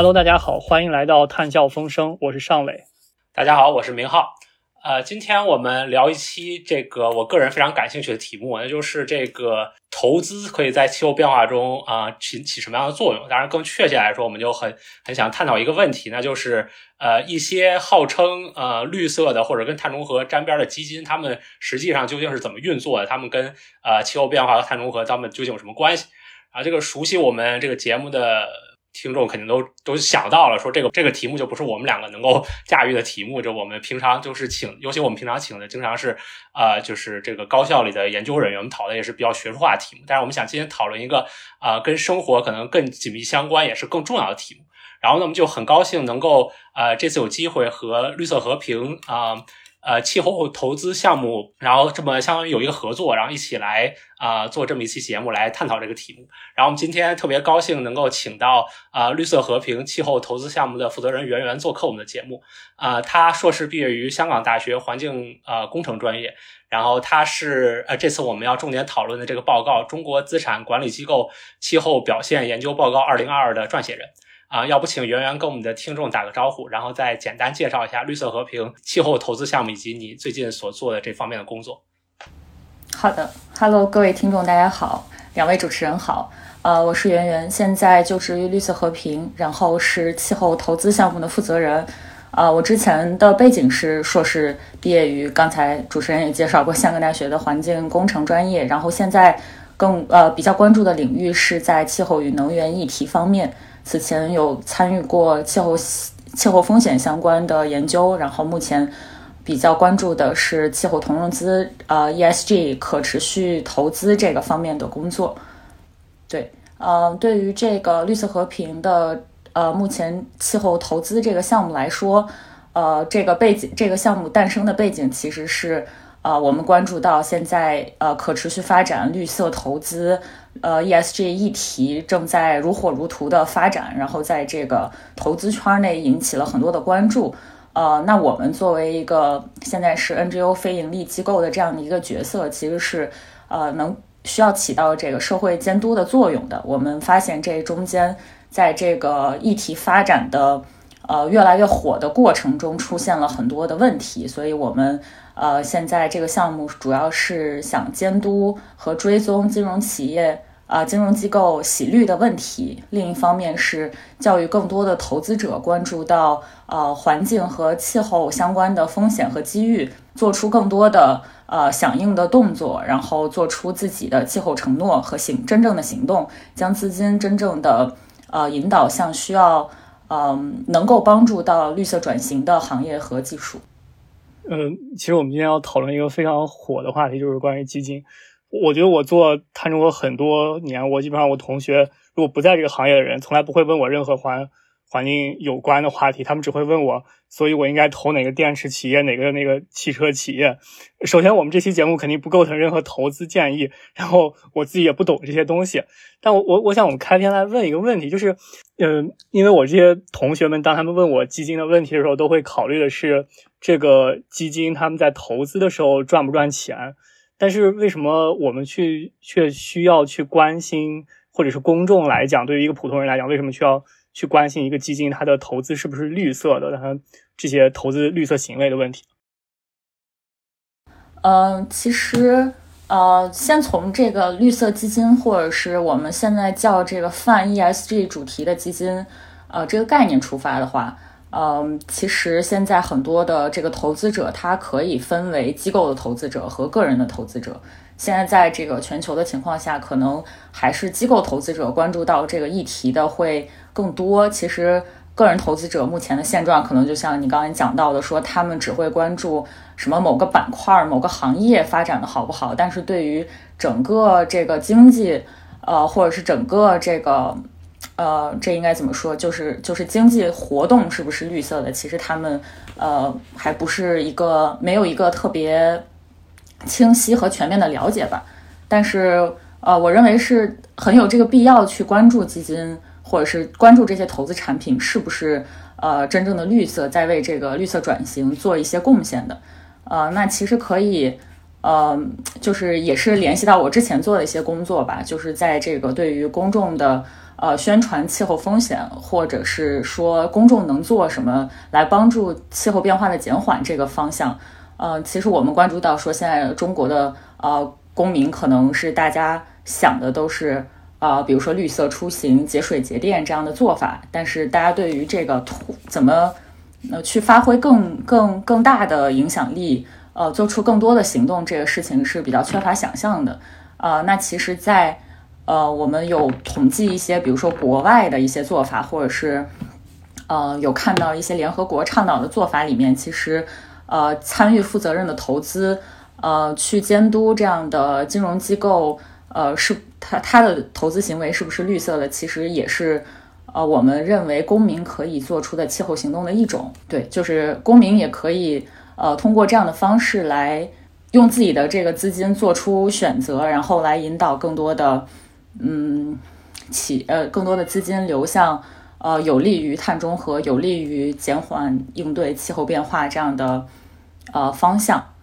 Hello，大家好，欢迎来到探笑风声，我是尚伟。大家好，我是明浩。呃，今天我们聊一期这个我个人非常感兴趣的题目，那就是这个投资可以在气候变化中啊起起什么样的作用？当然，更确切来说，我们就很很想探讨一个问题，那就是呃一些号称呃绿色的或者跟碳中和沾边的基金，他们实际上究竟是怎么运作的？他们跟呃气候变化和碳中和，他们究竟有什么关系？啊，这个熟悉我们这个节目的。听众肯定都都想到了，说这个这个题目就不是我们两个能够 驾驭的题目。就我们平常就是请，尤其我们平常请的经常是啊，就是这个高校里的研究人员，我们讨论也是比较学术化题目。但是我们想今天讨论一个啊，跟生活可能更紧密相关，也是更重要的题目。然后呢，我们就很高兴能够呃这次有机会和绿色和平啊。呃气候投资项目，然后这么相当于有一个合作，然后一起来啊做这么一期节目来探讨这个题目。然后我们今天特别高兴能够请到啊绿色和平气候投资项目的负责人袁袁做客我们的节目。啊，他硕士毕业于香港大学环境呃工程专业，然后他是呃这次我们要重点讨论的这个报告《中国资产管理机构气候表现研究报告二零二二》的撰写人。啊，要不请圆圆跟我们的听众打个招呼，然后再简单介绍一下绿色和平气候投资项目以及你最近所做的这方面的工作。好的，Hello，各位听众，大家好，两位主持人好，呃，我是圆圆，现在就职于绿色和平，然后是气候投资项目的负责人。啊，我之前的背景是硕士毕业于刚才主持人也介绍过香港大学的环境工程专业，然后现在更呃比较关注的领域是在气候与能源议题方面。此前有参与过气候气候风险相关的研究，然后目前比较关注的是气候同融资呃 ESG 可持续投资这个方面的工作。对，呃，对于这个绿色和平的呃目前气候投资这个项目来说，呃，这个背景这个项目诞生的背景其实是。呃，我们关注到现在，呃，可持续发展、绿色投资，呃，ESG 议题正在如火如荼的发展，然后在这个投资圈内引起了很多的关注。呃，那我们作为一个现在是 NGO 非盈利机构的这样的一个角色，其实是呃能需要起到这个社会监督的作用的。我们发现这中间在这个议题发展的呃越来越火的过程中，出现了很多的问题，所以我们。呃，现在这个项目主要是想监督和追踪金融企业、啊金融机构洗绿的问题。另一方面是教育更多的投资者关注到呃环境和气候相关的风险和机遇，做出更多的呃响应的动作，然后做出自己的气候承诺和行真正的行动，将资金真正的呃引导向需要嗯能够帮助到绿色转型的行业和技术。嗯，其实我们今天要讨论一个非常火的话题，就是关于基金。我觉得我做碳中和很多年，我基本上我同学如果不在这个行业的人，从来不会问我任何环环境有关的话题，他们只会问我，所以我应该投哪个电池企业，哪个那个汽车企业。首先，我们这期节目肯定不构成任何投资建议，然后我自己也不懂这些东西。但我我我想我们开篇来问一个问题，就是，嗯，因为我这些同学们当他们问我基金的问题的时候，都会考虑的是。这个基金他们在投资的时候赚不赚钱？但是为什么我们去却需要去关心，或者是公众来讲，对于一个普通人来讲，为什么需要去关心一个基金它的投资是不是绿色的？它这些投资绿色行为的问题？嗯，其实呃，先从这个绿色基金，或者是我们现在叫这个泛 ESG 主题的基金，呃，这个概念出发的话。嗯，其实现在很多的这个投资者，他可以分为机构的投资者和个人的投资者。现在在这个全球的情况下，可能还是机构投资者关注到这个议题的会更多。其实个人投资者目前的现状，可能就像你刚才讲到的，说他们只会关注什么某个板块、某个行业发展的好不好，但是对于整个这个经济，呃，或者是整个这个。呃，这应该怎么说？就是就是经济活动是不是绿色的？其实他们呃还不是一个没有一个特别清晰和全面的了解吧。但是呃，我认为是很有这个必要去关注基金，或者是关注这些投资产品是不是呃真正的绿色，在为这个绿色转型做一些贡献的。呃，那其实可以呃，就是也是联系到我之前做的一些工作吧，就是在这个对于公众的呃宣传气候风险，或者是说公众能做什么来帮助气候变化的减缓这个方向，呃，其实我们关注到说现在中国的呃公民可能是大家想的都是呃，比如说绿色出行、节水节电这样的做法，但是大家对于这个图怎么呃去发挥更更更大的影响力。呃，做出更多的行动，这个事情是比较缺乏想象的。呃，那其实，在呃，我们有统计一些，比如说国外的一些做法，或者是呃，有看到一些联合国倡导的做法里面，其实呃，参与负责任的投资，呃，去监督这样的金融机构，呃，是它它的投资行为是不是绿色的，其实也是呃，我们认为公民可以做出的气候行动的一种。对，就是公民也可以。呃，通过这样的方式来用自己的这个资金做出选择，然后来引导更多的嗯企呃更多的资金流向呃有利于碳中和、有利于减缓应对气候变化这样的呃方向。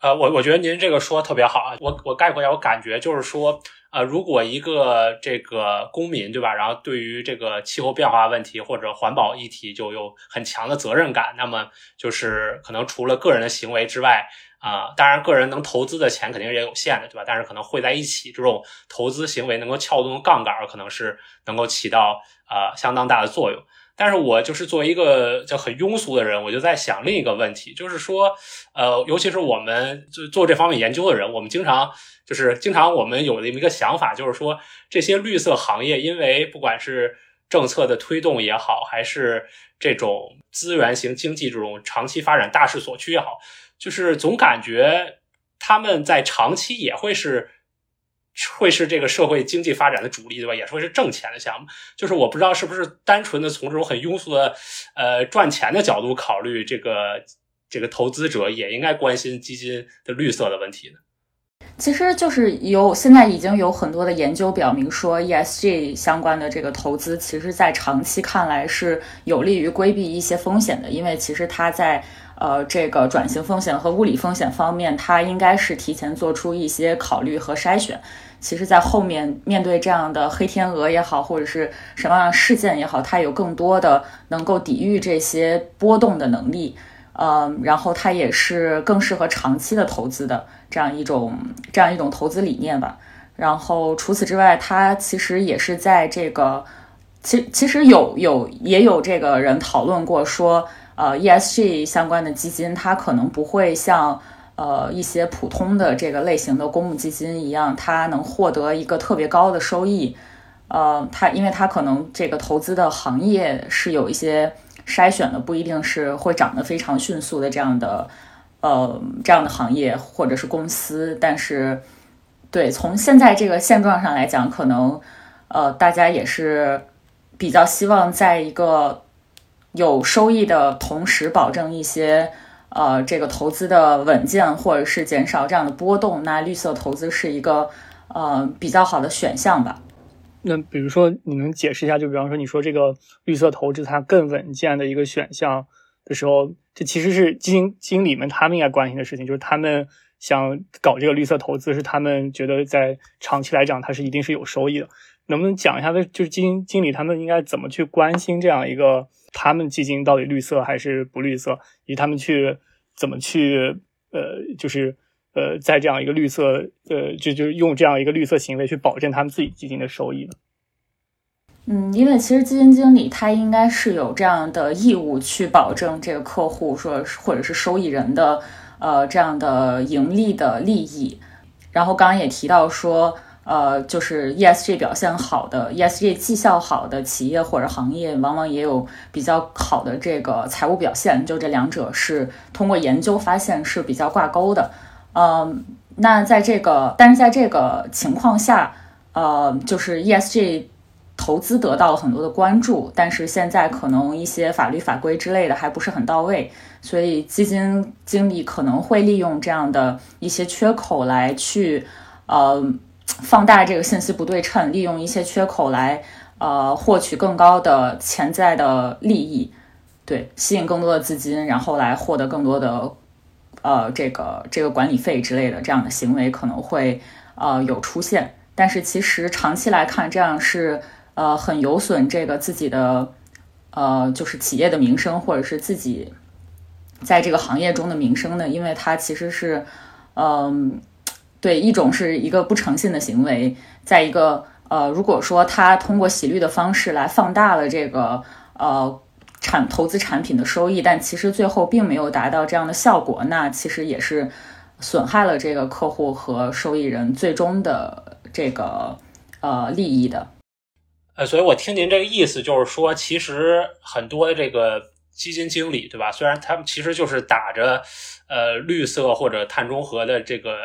呃，我我觉得您这个说特别好啊，我我概括一下，我感觉就是说。呃，如果一个这个公民，对吧？然后对于这个气候变化问题或者环保议题就有很强的责任感，那么就是可能除了个人的行为之外，啊，当然个人能投资的钱肯定也有限的，对吧？但是可能会在一起，这种投资行为能够撬动杠杆，可能是能够起到呃相当大的作用。但是我就是作为一个就很庸俗的人，我就在想另一个问题，就是说，呃，尤其是我们就做这方面研究的人，我们经常就是经常我们有这么一个想法，就是说这些绿色行业，因为不管是政策的推动也好，还是这种资源型经济这种长期发展大势所趋也好，就是总感觉他们在长期也会是。会是这个社会经济发展的主力，对吧？也会是挣钱的项目。就是我不知道是不是单纯的从这种很庸俗的，呃，赚钱的角度考虑，这个这个投资者也应该关心基金的绿色的问题呢？其实就是有现在已经有很多的研究表明说，ESG 相关的这个投资，其实在长期看来是有利于规避一些风险的，因为其实它在。呃，这个转型风险和物理风险方面，它应该是提前做出一些考虑和筛选。其实，在后面面对这样的黑天鹅也好，或者是什么样的事件也好，它有更多的能够抵御这些波动的能力。呃，然后它也是更适合长期的投资的这样一种这样一种投资理念吧。然后除此之外，它其实也是在这个，其其实有有也有这个人讨论过说。呃，ESG 相关的基金，它可能不会像呃一些普通的这个类型的公募基金一样，它能获得一个特别高的收益。呃，它因为它可能这个投资的行业是有一些筛选的，不一定是会涨得非常迅速的这样的呃这样的行业或者是公司。但是，对从现在这个现状上来讲，可能呃大家也是比较希望在一个。有收益的同时，保证一些呃这个投资的稳健，或者是减少这样的波动，那绿色投资是一个呃比较好的选项吧。那比如说，你能解释一下，就比方说你说这个绿色投资它更稳健的一个选项的时候，这其实是基金经理们他们应该关心的事情，就是他们想搞这个绿色投资，是他们觉得在长期来讲它是一定是有收益的。能不能讲一下，就是基金经理他们应该怎么去关心这样一个？他们基金到底绿色还是不绿色？以及他们去怎么去呃，就是呃，在这样一个绿色呃，就就是用这样一个绿色行为去保证他们自己基金的收益呢？嗯，因为其实基金经理他应该是有这样的义务去保证这个客户说或者是收益人的呃这样的盈利的利益。然后刚刚也提到说。呃，就是 ESG 表现好的、ESG 绩效好的企业或者行业，往往也有比较好的这个财务表现。就这两者是通过研究发现是比较挂钩的。嗯，那在这个，但是在这个情况下，呃，就是 ESG 投资得到了很多的关注，但是现在可能一些法律法规之类的还不是很到位，所以基金经理可能会利用这样的一些缺口来去，呃。放大这个信息不对称，利用一些缺口来，呃，获取更高的潜在的利益，对，吸引更多的资金，然后来获得更多的呃这个这个管理费之类的这样的行为可能会呃有出现，但是其实长期来看，这样是呃很有损这个自己的呃就是企业的名声或者是自己在这个行业中的名声的，因为它其实是嗯对一种是一个不诚信的行为，在一个。呃，如果说他通过洗绿的方式来放大了这个呃产投资产品的收益，但其实最后并没有达到这样的效果，那其实也是损害了这个客户和受益人最终的这个呃利益的。呃，所以我听您这个意思就是说，其实很多这个基金经理，对吧？虽然他们其实就是打着呃绿色或者碳中和的这个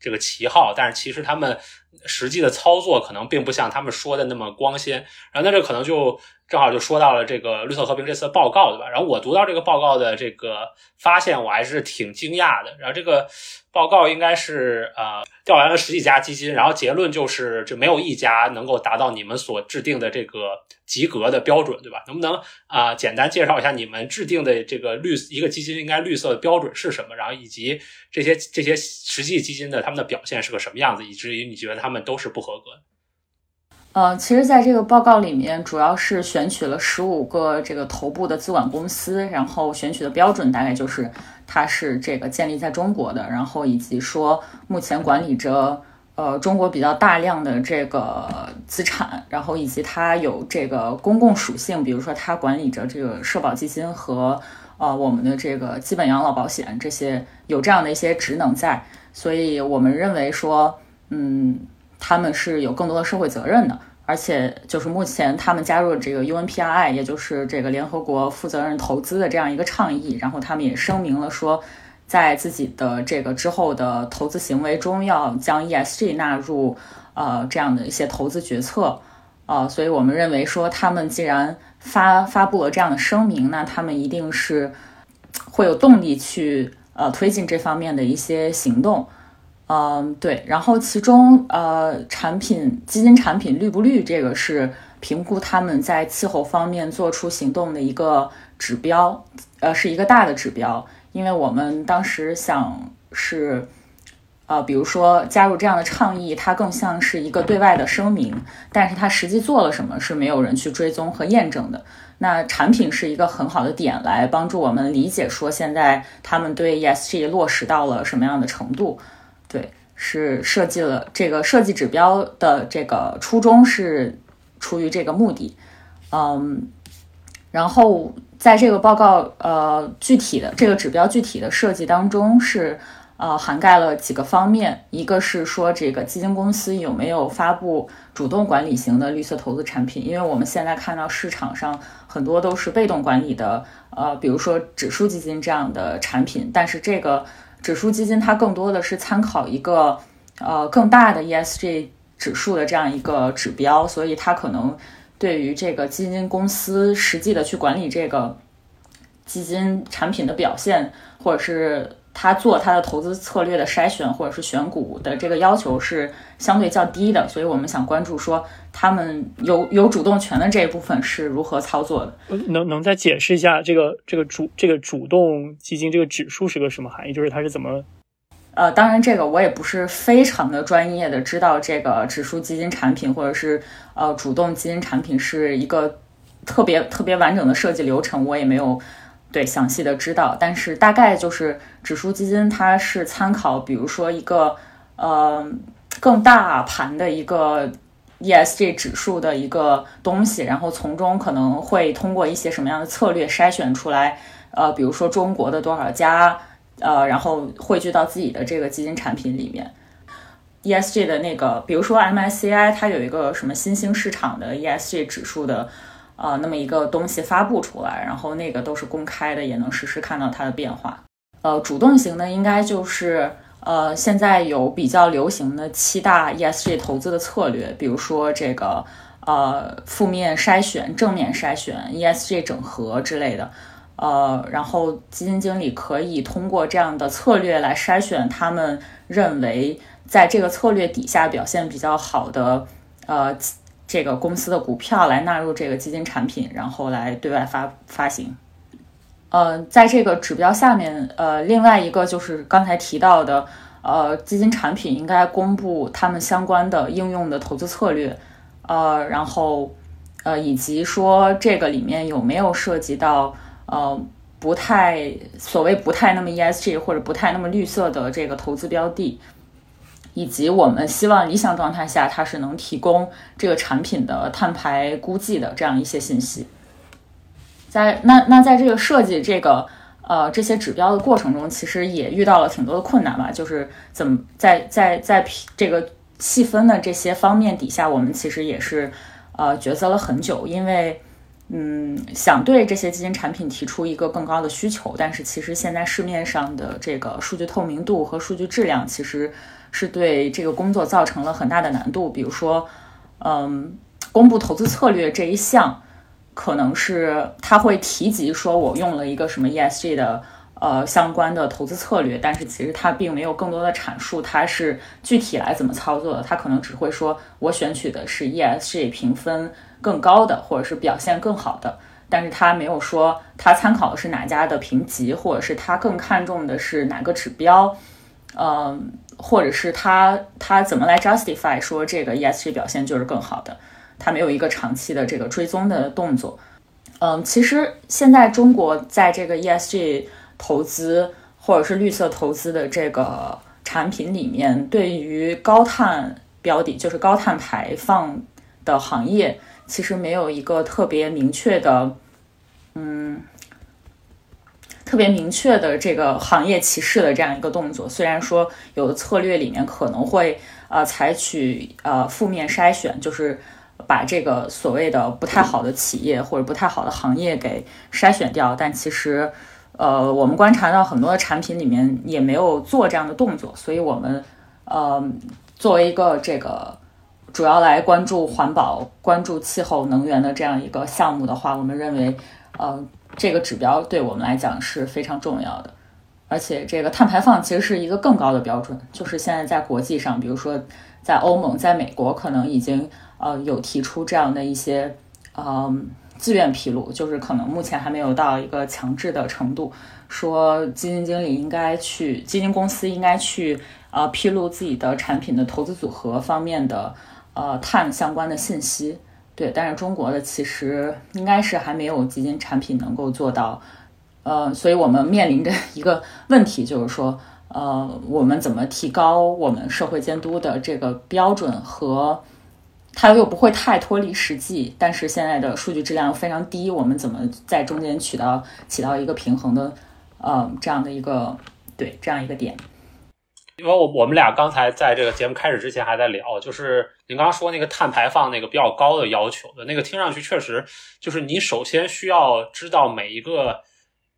这个旗号，但是其实他们。实际的操作可能并不像他们说的那么光鲜，然后那这可能就正好就说到了这个绿色和平这次报告，对吧？然后我读到这个报告的这个发现，我还是挺惊讶的。然后这个报告应该是呃调研了十几家基金，然后结论就是这没有一家能够达到你们所制定的这个及格的标准，对吧？能不能啊简单介绍一下你们制定的这个绿一个基金应该绿色的标准是什么？然后以及这些这些实际基金的他们的表现是个什么样子，以至于你觉得他们都是不合格的？呃，其实，在这个报告里面，主要是选取了十五个这个头部的资管公司，然后选取的标准大概就是它是这个建立在中国的，然后以及说目前管理着呃中国比较大量的这个资产，然后以及它有这个公共属性，比如说它管理着这个社保基金和呃我们的这个基本养老保险这些有这样的一些职能在，所以我们认为说，嗯。他们是有更多的社会责任的，而且就是目前他们加入了这个 UNPRI，也就是这个联合国负责任投资的这样一个倡议，然后他们也声明了说，在自己的这个之后的投资行为中要将 ESG 纳入呃这样的一些投资决策，呃，所以我们认为说他们既然发发布了这样的声明，那他们一定是会有动力去呃推进这方面的一些行动。嗯，对，然后其中呃，产品基金产品绿不绿，这个是评估他们在气候方面做出行动的一个指标，呃，是一个大的指标。因为我们当时想是，呃，比如说加入这样的倡议，它更像是一个对外的声明，但是它实际做了什么是没有人去追踪和验证的。那产品是一个很好的点，来帮助我们理解说现在他们对 ESG 落实到了什么样的程度。是设计了这个设计指标的这个初衷是出于这个目的，嗯，然后在这个报告呃具体的这个指标具体的设计当中是呃涵盖了几个方面，一个是说这个基金公司有没有发布主动管理型的绿色投资产品，因为我们现在看到市场上很多都是被动管理的，呃，比如说指数基金这样的产品，但是这个。指数基金它更多的是参考一个呃更大的 ESG 指数的这样一个指标，所以它可能对于这个基金公司实际的去管理这个基金产品的表现，或者是。他做他的投资策略的筛选或者是选股的这个要求是相对较低的，所以我们想关注说他们有有主动权的这一部分是如何操作的。能能再解释一下这个这个主这个主动基金这个指数是个什么含义？就是它是怎么？呃，当然这个我也不是非常的专业的知道这个指数基金产品或者是呃主动基金产品是一个特别特别完整的设计流程，我也没有。对详细的知道，但是大概就是指数基金，它是参考，比如说一个呃更大盘的一个 ESG 指数的一个东西，然后从中可能会通过一些什么样的策略筛选出来，呃，比如说中国的多少家，呃，然后汇聚到自己的这个基金产品里面。ESG 的那个，比如说 MSCI，它有一个什么新兴市场的 ESG 指数的。呃，那么一个东西发布出来，然后那个都是公开的，也能实时看到它的变化。呃，主动型的应该就是呃，现在有比较流行的七大 ESG 投资的策略，比如说这个呃负面筛选、正面筛选、ESG 整合之类的。呃，然后基金经理可以通过这样的策略来筛选他们认为在这个策略底下表现比较好的呃。这个公司的股票来纳入这个基金产品，然后来对外发发行。呃，在这个指标下面，呃，另外一个就是刚才提到的，呃，基金产品应该公布他们相关的应用的投资策略，呃，然后呃，以及说这个里面有没有涉及到呃不太所谓不太那么 ESG 或者不太那么绿色的这个投资标的。以及我们希望理想状态下，它是能提供这个产品的碳排估计的这样一些信息。在那那在这个设计这个呃这些指标的过程中，其实也遇到了挺多的困难吧。就是怎么在在在这个细分的这些方面底下，我们其实也是呃抉择了很久，因为嗯想对这些基金产品提出一个更高的需求，但是其实现在市面上的这个数据透明度和数据质量其实。是对这个工作造成了很大的难度。比如说，嗯，公布投资策略这一项，可能是他会提及说我用了一个什么 ESG 的呃相关的投资策略，但是其实他并没有更多的阐述它是具体来怎么操作的。他可能只会说我选取的是 ESG 评分更高的，或者是表现更好的，但是他没有说他参考的是哪家的评级，或者是他更看重的是哪个指标，嗯。或者是他他怎么来 justify 说这个 ESG 表现就是更好的？他没有一个长期的这个追踪的动作。嗯，其实现在中国在这个 ESG 投资或者是绿色投资的这个产品里面，对于高碳标的，就是高碳排放的行业，其实没有一个特别明确的，嗯。特别明确的这个行业歧视的这样一个动作，虽然说有的策略里面可能会呃采取呃负面筛选，就是把这个所谓的不太好的企业或者不太好的行业给筛选掉，但其实呃我们观察到很多的产品里面也没有做这样的动作，所以我们呃作为一个这个主要来关注环保、关注气候能源的这样一个项目的话，我们认为呃。这个指标对我们来讲是非常重要的，而且这个碳排放其实是一个更高的标准。就是现在在国际上，比如说在欧盟、在美国，可能已经呃有提出这样的一些呃自愿披露，就是可能目前还没有到一个强制的程度，说基金经理应该去，基金公司应该去呃披露自己的产品的投资组合方面的呃碳相关的信息。对，但是中国的其实应该是还没有基金产品能够做到，呃，所以我们面临着 一个问题，就是说，呃，我们怎么提高我们社会监督的这个标准和它又不会太脱离实际，但是现在的数据质量非常低，我们怎么在中间取到起到一个平衡的，呃，这样的一个对这样一个点。因为我我们俩刚才在这个节目开始之前还在聊，就是您刚刚说那个碳排放那个比较高的要求的那个，听上去确实就是你首先需要知道每一个，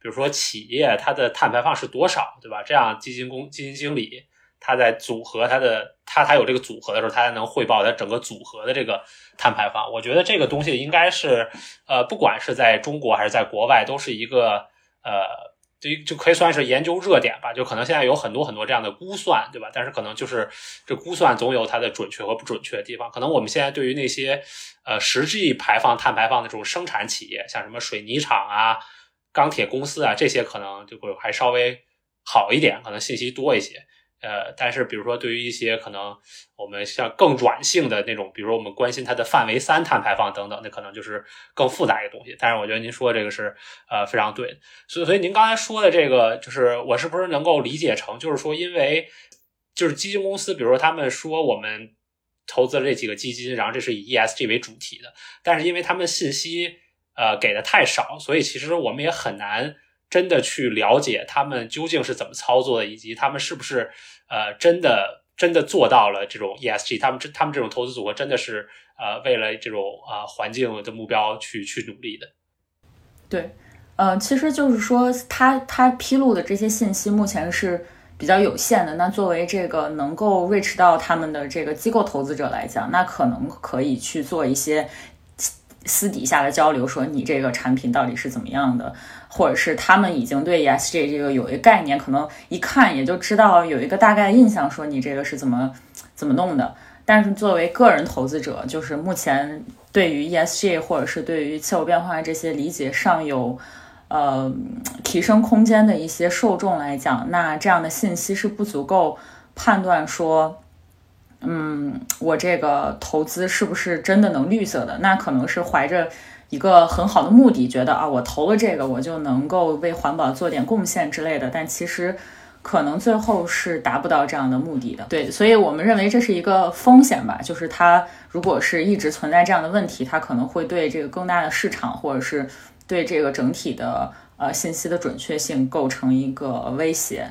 比如说企业它的碳排放是多少，对吧？这样基金公基金经理他在组合他的他他有这个组合的时候，他才能汇报他整个组合的这个碳排放。我觉得这个东西应该是呃，不管是在中国还是在国外，都是一个呃。就就可以算是研究热点吧，就可能现在有很多很多这样的估算，对吧？但是可能就是这估算总有它的准确和不准确的地方。可能我们现在对于那些呃实际排放碳排放的这种生产企业，像什么水泥厂啊、钢铁公司啊这些，可能就会还稍微好一点，可能信息多一些。呃，但是比如说，对于一些可能我们像更软性的那种，比如说我们关心它的范围三碳排放等等，那可能就是更复杂一个东西。但是我觉得您说的这个是呃非常对的。所以，所以您刚才说的这个，就是我是不是能够理解成，就是说，因为就是基金公司，比如说他们说我们投资了这几个基金，然后这是以 ESG 为主题的，但是因为他们信息呃给的太少，所以其实我们也很难。真的去了解他们究竟是怎么操作的，以及他们是不是呃真的真的做到了这种 ESG，他们这他们这种投资组合真的是呃为了这种啊环境的目标去去努力的。对，呃，其实就是说他他披露的这些信息目前是比较有限的。那作为这个能够 reach 到他们的这个机构投资者来讲，那可能可以去做一些私底下的交流，说你这个产品到底是怎么样的。或者是他们已经对 ESG 这个有一个概念，可能一看也就知道有一个大概印象，说你这个是怎么怎么弄的。但是作为个人投资者，就是目前对于 ESG 或者是对于气候变化这些理解尚有呃提升空间的一些受众来讲，那这样的信息是不足够判断说，嗯，我这个投资是不是真的能绿色的？那可能是怀着一个很好的目的，觉得啊，我投了这个，我就能够为环保做点贡献之类的。但其实。可能最后是达不到这样的目的的，对，所以我们认为这是一个风险吧，就是它如果是一直存在这样的问题，它可能会对这个更大的市场，或者是对这个整体的呃信息的准确性构成一个威胁。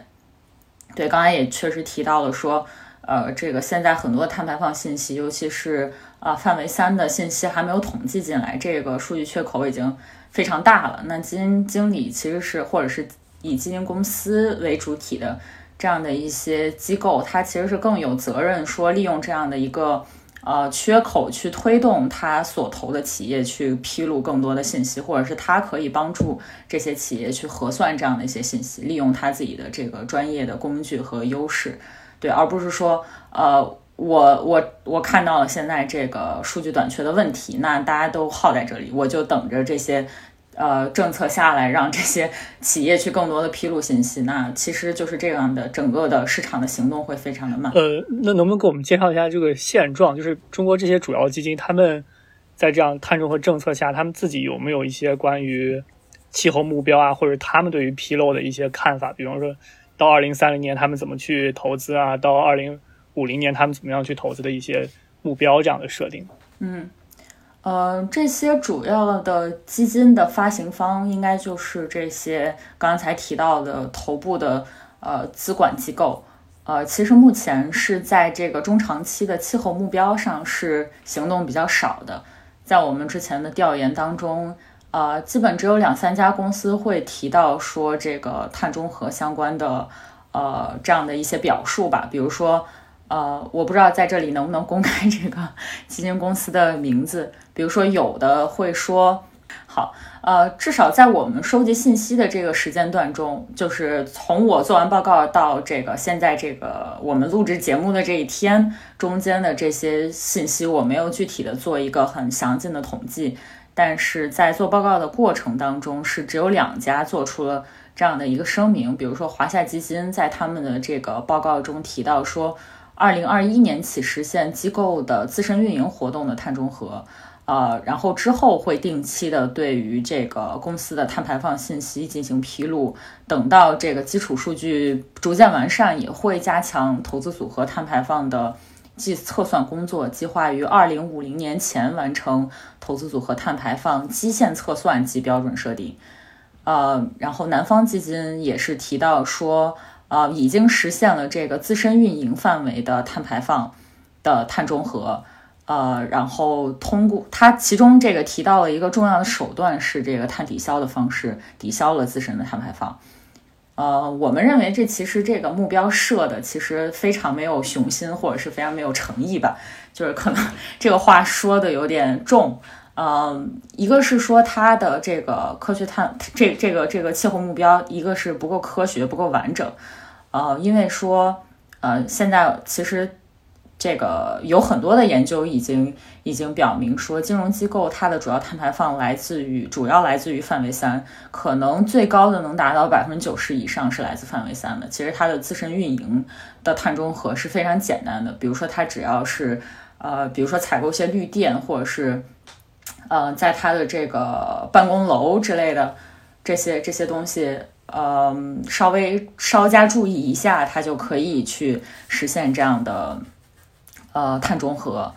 对，刚才也确实提到了说，呃，这个现在很多碳排放信息，尤其是啊范围三的信息还没有统计进来，这个数据缺口已经非常大了。那基金经理其实是或者是。以基金公司为主体的这样的一些机构，它其实是更有责任说利用这样的一个呃缺口去推动它所投的企业去披露更多的信息，或者是它可以帮助这些企业去核算这样的一些信息，利用它自己的这个专业的工具和优势，对，而不是说呃我我我看到了现在这个数据短缺的问题，那大家都耗在这里，我就等着这些。呃，政策下来，让这些 企业去更多的披露信息，那其实就是这样的，整个的市场的行动会非常的慢。呃，那能不能给我们介绍一下这个现状？就是中国这些主要基金，他们在这样碳中和政策下，他们自己有没有一些关于气候目标啊，或者他们对于披露的一些看法？比方说到二零三零年他们怎么去投资啊？到二零五零年他们怎么样去投资的一些目标这样的设定？嗯。呃，这些主要的基金的发行方应该就是这些刚才提到的头部的呃资管机构。呃，其实目前是在这个中长期的气候目标上是行动比较少的。在我们之前的调研当中，呃，基本只有两三家公司会提到说这个碳中和相关的呃这样的一些表述吧，比如说。呃，我不知道在这里能不能公开这个基金公司的名字。比如说，有的会说，好，呃，至少在我们收集信息的这个时间段中，就是从我做完报告到这个现在这个我们录制节目的这一天中间的这些信息，我没有具体的做一个很详尽的统计。但是在做报告的过程当中，是只有两家做出了这样的一个声明。比如说，华夏基金在他们的这个报告中提到说。二零二一年起实现机构的自身运营活动的碳中和，呃，然后之后会定期的对于这个公司的碳排放信息进行披露。等到这个基础数据逐渐完善，也会加强投资组合碳排放的计测算工作，计划于二零五零年前完成投资组合碳排放基线测算及标准设定。呃，然后南方基金也是提到说。呃，已经实现了这个自身运营范围的碳排放的碳中和，呃，然后通过它其中这个提到了一个重要的手段是这个碳抵消的方式，抵消了自身的碳排放。呃，我们认为这其实这个目标设的其实非常没有雄心，或者是非常没有诚意吧，就是可能 这个话说的有点重。嗯，一个是说它的这个科学碳这这个这个气候目标，一个是不够科学不够完整。呃，因为说呃，现在其实这个有很多的研究已经已经表明说，金融机构它的主要碳排放来自于主要来自于范围三，可能最高的能达到百分之九十以上是来自范围三的。其实它的自身运营的碳中和是非常简单的，比如说它只要是呃，比如说采购一些绿电或者是。呃，在他的这个办公楼之类的这些这些东西，呃，稍微稍加注意一下，它就可以去实现这样的呃碳中和，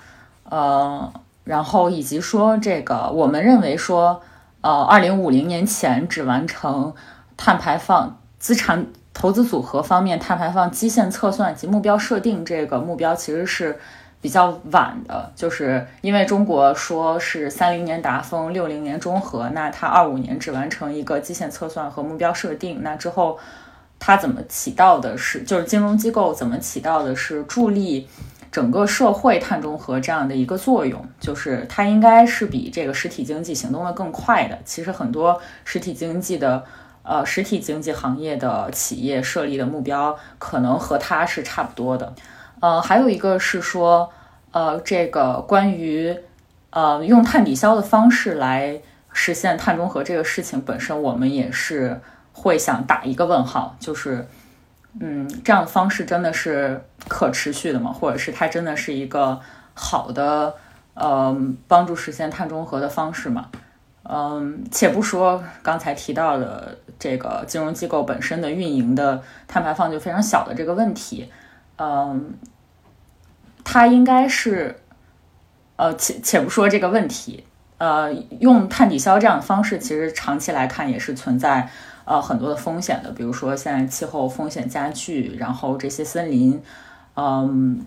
呃，然后以及说这个，我们认为说，呃，二零五零年前只完成碳排放资产投资组合方面碳排放基线测算及目标设定这个目标，其实是。比较晚的，就是因为中国说是三零年达峰，六零年中和，那它二五年只完成一个基线测算和目标设定，那之后它怎么起到的是，就是金融机构怎么起到的是助力整个社会碳中和这样的一个作用，就是它应该是比这个实体经济行动的更快的。其实很多实体经济的呃实体经济行业的企业设立的目标，可能和它是差不多的。呃，还有一个是说，呃，这个关于，呃，用碳抵消的方式来实现碳中和这个事情本身，我们也是会想打一个问号，就是，嗯，这样的方式真的是可持续的吗？或者是它真的是一个好的，呃，帮助实现碳中和的方式吗？嗯，且不说刚才提到的这个金融机构本身的运营的碳排放就非常小的这个问题，嗯，它应该是，呃，且且不说这个问题。呃，用碳抵消这样的方式，其实长期来看也是存在呃很多的风险的。比如说现在气候风险加剧，然后这些森林，嗯，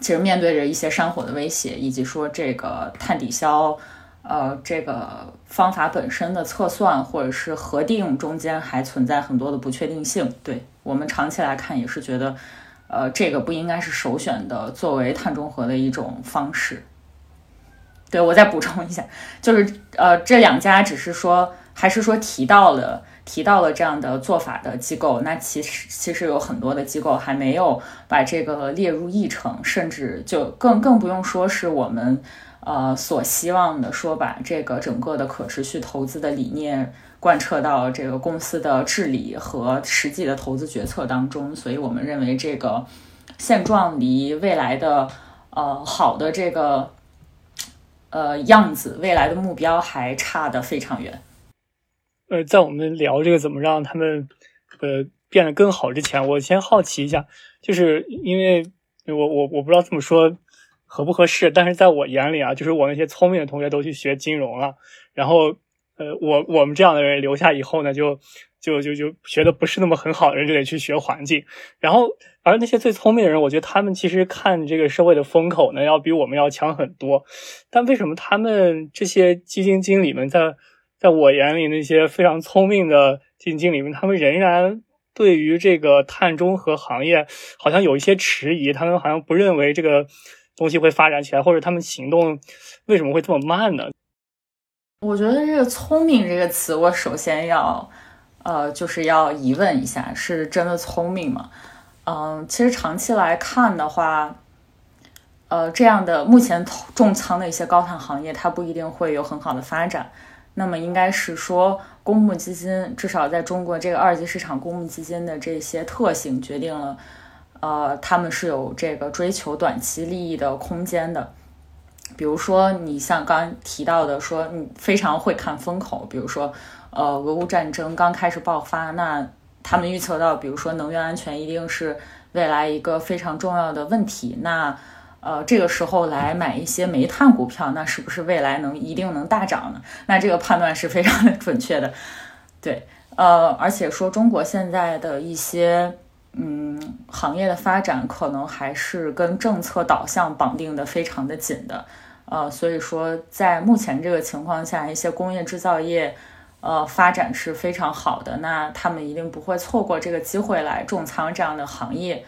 其实面对着一些山火的威胁，以及说这个碳抵消，呃，这个方法本身的测算或者是核定中间还存在很多的不确定性。对我们长期来看也是觉得，呃，这个不应该是首选的作为碳中和的一种方式。对，我再补充一下，就是呃，这两家只是说，还是说提到了提到了这样的做法的机构，那其实其实有很多的机构还没有把这个列入议程，甚至就更更不用说是我们呃所希望的，说把这个整个的可持续投资的理念贯彻到这个公司的治理和实际的投资决策当中，所以我们认为这个现状离未来的呃好的这个。呃，样子未来的目标还差得非常远。呃，在我们聊这个怎么让他们呃变得更好之前，我先好奇一下，就是因为我我我不知道这么说合不合适，但是在我眼里啊，就是我那些聪明的同学都去学金融了，然后呃，我我们这样的人留下以后呢，就。就就就学的不是那么很好的人就得去学环境，然后而那些最聪明的人，我觉得他们其实看这个社会的风口呢，要比我们要强很多。但为什么他们这些基金经理们在在我眼里那些非常聪明的基金经理们，他们仍然对于这个碳中和行业好像有一些迟疑，他们好像不认为这个东西会发展起来，或者他们行动为什么会这么慢呢？我觉得这个“聪明”这个词，我首先要。呃，就是要疑问一下，是真的聪明吗？嗯，其实长期来看的话，呃，这样的目前重仓的一些高碳行业，它不一定会有很好的发展。那么应该是说，公募基金至少在中国这个二级市场，公募基金的这些特性决定了，呃，他们是有这个追求短期利益的空间的。比如说，你像刚提到的，说你非常会看风口，比如说。呃，俄乌战争刚开始爆发，那他们预测到，比如说能源安全一定是未来一个非常重要的问题。那呃，这个时候来买一些煤炭股票，那是不是未来能一定能大涨呢？那这个判断是非常的准确的。对，呃，而且说中国现在的一些嗯行业的发展，可能还是跟政策导向绑定的非常的紧的。呃，所以说在目前这个情况下，一些工业制造业。呃，发展是非常好的，那他们一定不会错过这个机会来重仓这样的行业。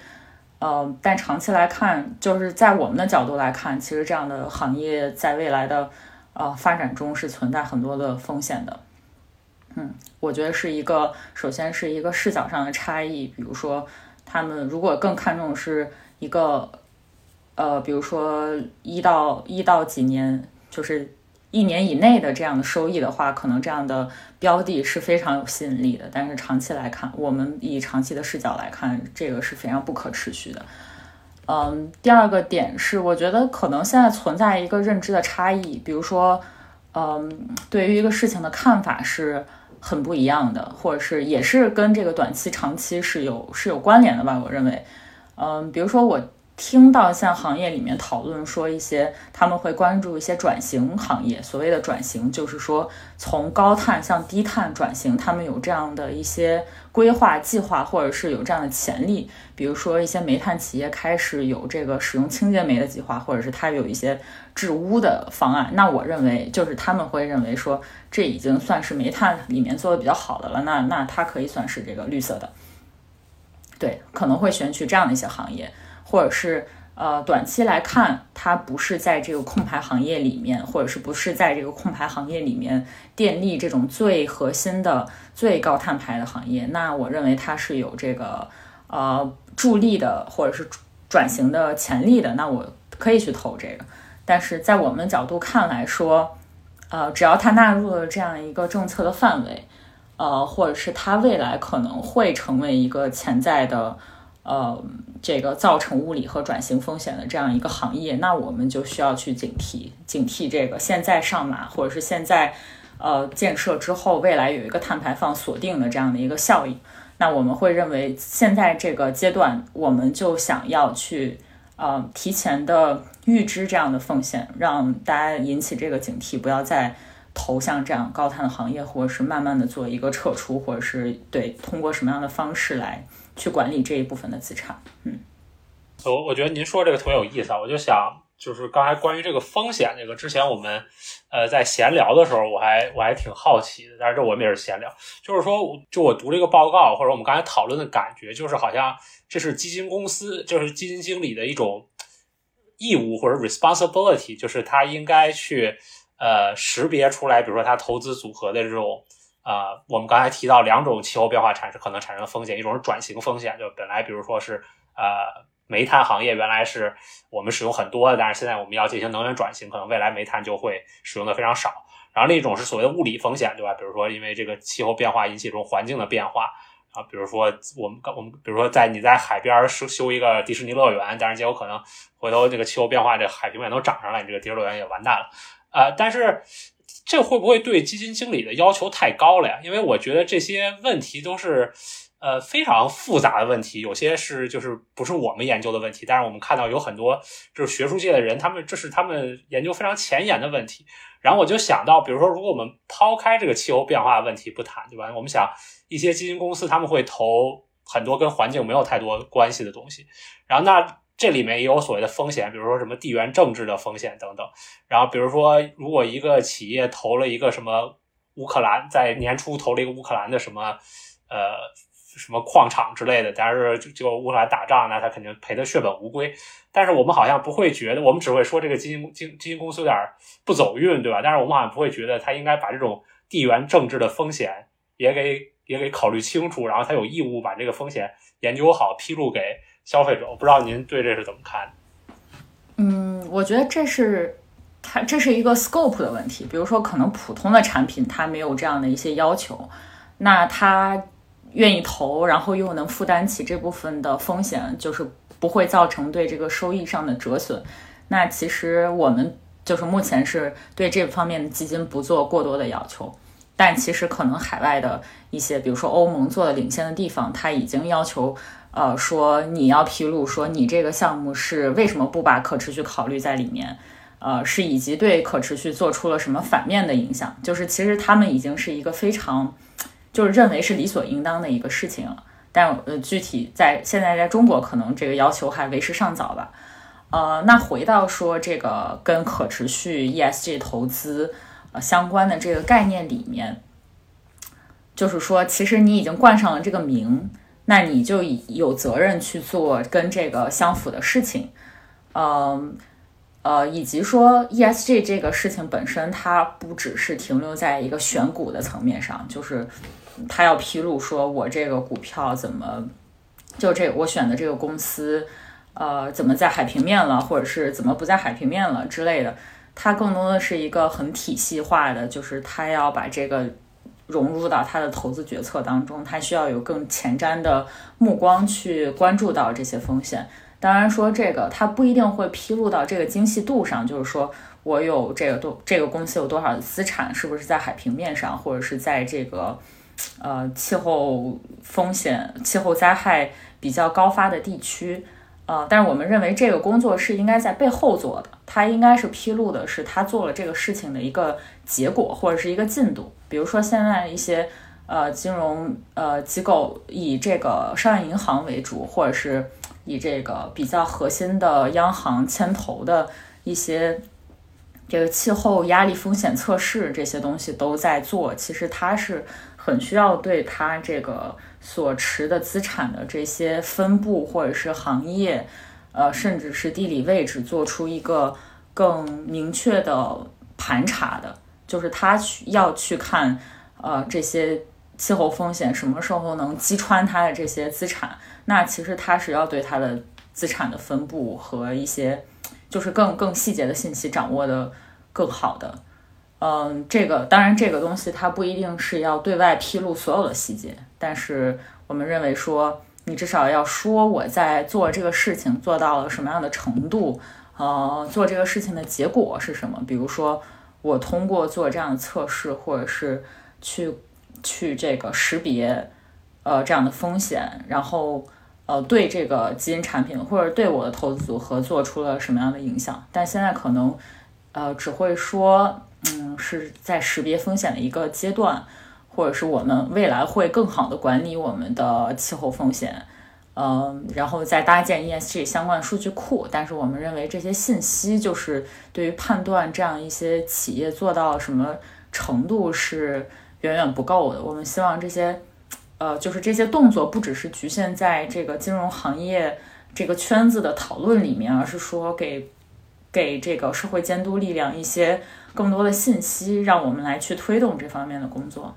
呃，但长期来看，就是在我们的角度来看，其实这样的行业在未来的呃发展中是存在很多的风险的。嗯，我觉得是一个，首先是一个视角上的差异，比如说他们如果更看重是一个，呃，比如说一到一到几年，就是。一年以内的这样的收益的话，可能这样的标的是非常有吸引力的。但是长期来看，我们以长期的视角来看，这个是非常不可持续的。嗯，第二个点是，我觉得可能现在存在一个认知的差异，比如说，嗯，对于一个事情的看法是很不一样的，或者是也是跟这个短期、长期是有是有关联的吧？我认为，嗯，比如说我。听到像行业里面讨论说一些他们会关注一些转型行业，所谓的转型就是说从高碳向低碳转型，他们有这样的一些规划计划，或者是有这样的潜力。比如说一些煤炭企业开始有这个使用清洁煤的计划，或者是它有一些治污的方案。那我认为就是他们会认为说这已经算是煤炭里面做的比较好的了，那那它可以算是这个绿色的。对，可能会选取这样的一些行业。或者是呃，短期来看，它不是在这个控排行业里面，或者是不是在这个控排行业里面，电力这种最核心的、最高碳排的行业，那我认为它是有这个呃助力的，或者是转型的潜力的，那我可以去投这个。但是在我们角度看来说，呃，只要它纳入了这样一个政策的范围，呃，或者是它未来可能会成为一个潜在的，呃，这个造成物理和转型风险的这样一个行业，那我们就需要去警惕，警惕这个现在上马，或者是现在，呃，建设之后未来有一个碳排放锁定的这样的一个效应。那我们会认为，现在这个阶段，我们就想要去。呃，提前的预知这样的风险，让大家引起这个警惕，不要再投向这样高碳的行业，或者是慢慢的做一个撤出，或者是对通过什么样的方式来去管理这一部分的资产。嗯，我我觉得您说这个特别有意思啊，我就想就是刚才关于这个风险这个，之前我们呃在闲聊的时候，我还我还挺好奇的，但是这我们也是闲聊，就是说就我读这个报告，或者我们刚才讨论的感觉，就是好像。这是基金公司，就是基金经理的一种义务或者 responsibility，就是他应该去呃识别出来，比如说他投资组合的这种啊，我们刚才提到两种气候变化产生可能产生的风险，一种是转型风险，就本来比如说是呃煤炭行业原来是我们使用很多的，但是现在我们要进行能源转型，可能未来煤炭就会使用的非常少。然后另一种是所谓的物理风险，对吧？比如说因为这个气候变化引起这种环境的变化。啊，比如说我们我们比如说在你在海边修修一个迪士尼乐园，但是结果可能回头这个气候变化，这海平面都涨上来，你这个迪士尼乐园也完蛋了。呃，但是这会不会对基金经理的要求太高了呀？因为我觉得这些问题都是呃非常复杂的问题，有些是就是不是我们研究的问题，但是我们看到有很多就是学术界的人，他们这是他们研究非常前沿的问题。然后我就想到，比如说如果我们抛开这个气候变化问题不谈，对吧？我们想。一些基金公司他们会投很多跟环境没有太多关系的东西，然后那这里面也有所谓的风险，比如说什么地缘政治的风险等等。然后比如说，如果一个企业投了一个什么乌克兰，在年初投了一个乌克兰的什么呃什么矿场之类的，但是就就乌克兰打仗，那他肯定赔的血本无归。但是我们好像不会觉得，我们只会说这个基金基基金公司有点不走运，对吧？但是我们好像不会觉得他应该把这种地缘政治的风险也给。也给考虑清楚，然后他有义务把这个风险研究好，披露给消费者。我不知道您对这是怎么看？嗯，我觉得这是它这是一个 scope 的问题。比如说，可能普通的产品它没有这样的一些要求，那他愿意投，然后又能负担起这部分的风险，就是不会造成对这个收益上的折损。那其实我们就是目前是对这方面的基金不做过多的要求。但其实可能海外的一些，比如说欧盟做的领先的地方，它已经要求，呃，说你要披露说你这个项目是为什么不把可持续考虑在里面，呃，是以及对可持续做出了什么反面的影响，就是其实他们已经是一个非常，就是认为是理所应当的一个事情了。但呃，具体在现在在中国，可能这个要求还为时尚早吧。呃，那回到说这个跟可持续 ESG 投资。呃，相关的这个概念里面，就是说，其实你已经冠上了这个名，那你就有责任去做跟这个相符的事情。嗯，呃，以及说 ESG 这个事情本身，它不只是停留在一个选股的层面上，就是它要披露说我这个股票怎么，就这我选的这个公司，呃，怎么在海平面了，或者是怎么不在海平面了之类的。它更多的是一个很体系化的，就是它要把这个融入到他的投资决策当中，他需要有更前瞻的目光去关注到这些风险。当然说这个他不一定会披露到这个精细度上，就是说我有这个多这个公司有多少的资产，是不是在海平面上，或者是在这个呃气候风险、气候灾害比较高发的地区。呃，但是我们认为这个工作是应该在背后做的，它应该是披露的是他做了这个事情的一个结果或者是一个进度。比如说现在一些呃金融呃机构以这个商业银行为主，或者是以这个比较核心的央行牵头的一些这个气候压力风险测试这些东西都在做，其实它是很需要对它这个。所持的资产的这些分布，或者是行业，呃，甚至是地理位置，做出一个更明确的盘查的，就是他去要去看，呃，这些气候风险什么时候能击穿他的这些资产，那其实他是要对他的资产的分布和一些，就是更更细节的信息掌握的更好的。嗯，这个当然这个东西它不一定是要对外披露所有的细节，但是我们认为说，你至少要说我在做这个事情做到了什么样的程度，呃，做这个事情的结果是什么？比如说我通过做这样的测试，或者是去去这个识别呃这样的风险，然后呃对这个基因产品或者对我的投资组合做出了什么样的影响？但现在可能呃只会说。嗯，是在识别风险的一个阶段，或者是我们未来会更好的管理我们的气候风险，嗯，然后再搭建 ESG 相关数据库。但是我们认为这些信息就是对于判断这样一些企业做到什么程度是远远不够的。我们希望这些，呃，就是这些动作不只是局限在这个金融行业这个圈子的讨论里面，而是说给给这个社会监督力量一些。更多的信息，让我们来去推动这方面的工作。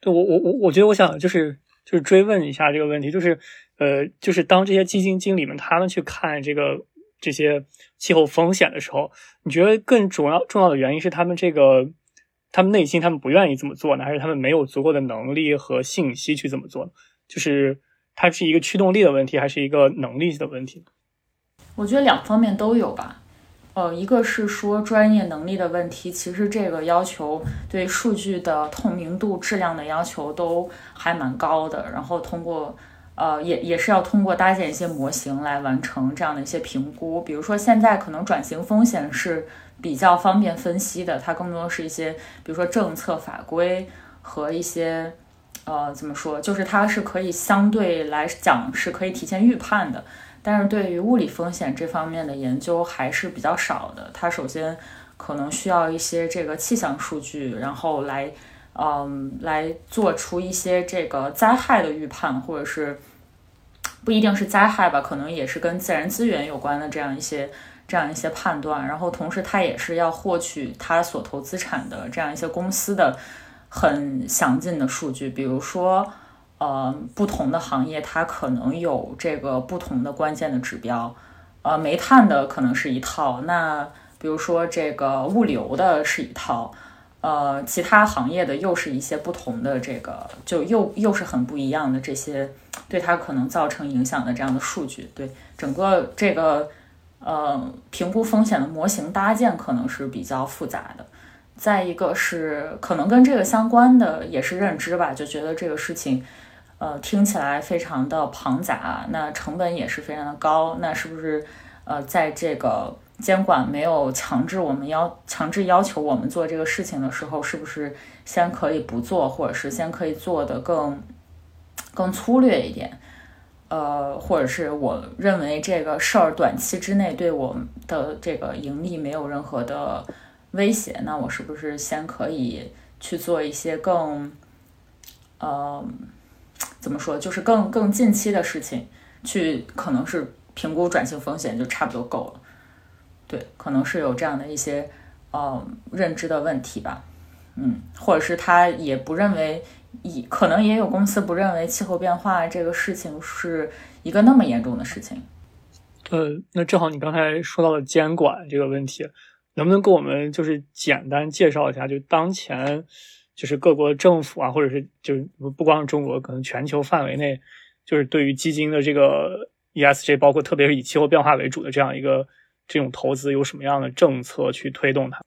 对我，我我我觉得，我想就是就是追问一下这个问题，就是呃，就是当这些基金经理们他们去看这个这些气候风险的时候，你觉得更主要重要的原因是他们这个他们内心他们不愿意这么做呢，还是他们没有足够的能力和信息去这么做？就是它是一个驱动力的问题，还是一个能力的问题？我觉得两方面都有吧。呃，一个是说专业能力的问题，其实这个要求对数据的透明度、质量的要求都还蛮高的。然后通过，呃，也也是要通过搭建一些模型来完成这样的一些评估。比如说现在可能转型风险是比较方便分析的，它更多是一些，比如说政策法规和一些，呃，怎么说，就是它是可以相对来讲是可以提前预判的。但是对于物理风险这方面的研究还是比较少的。它首先可能需要一些这个气象数据，然后来，嗯，来做出一些这个灾害的预判，或者是不一定是灾害吧，可能也是跟自然资源有关的这样一些这样一些判断。然后同时，它也是要获取它所投资产的这样一些公司的很详尽的数据，比如说。呃，不同的行业它可能有这个不同的关键的指标，呃，煤炭的可能是一套，那比如说这个物流的是一套，呃，其他行业的又是一些不同的这个，就又又是很不一样的这些对它可能造成影响的这样的数据，对整个这个呃评估风险的模型搭建可能是比较复杂的。再一个是可能跟这个相关的也是认知吧，就觉得这个事情。呃，听起来非常的庞杂，那成本也是非常的高。那是不是呃，在这个监管没有强制我们要强制要求我们做这个事情的时候，是不是先可以不做，或者是先可以做的更更粗略一点？呃，或者是我认为这个事儿短期之内对我的这个盈利没有任何的威胁，那我是不是先可以去做一些更呃？怎么说？就是更更近期的事情，去可能是评估转型风险就差不多够了。对，可能是有这样的一些呃认知的问题吧。嗯，或者是他也不认为，以可能也有公司不认为气候变化这个事情是一个那么严重的事情。呃，那正好你刚才说到了监管这个问题，能不能给我们就是简单介绍一下，就当前？就是各国政府啊，或者是就是不光是中国，可能全球范围内，就是对于基金的这个 ESG，包括特别是以气候变化为主的这样一个这种投资，有什么样的政策去推动它？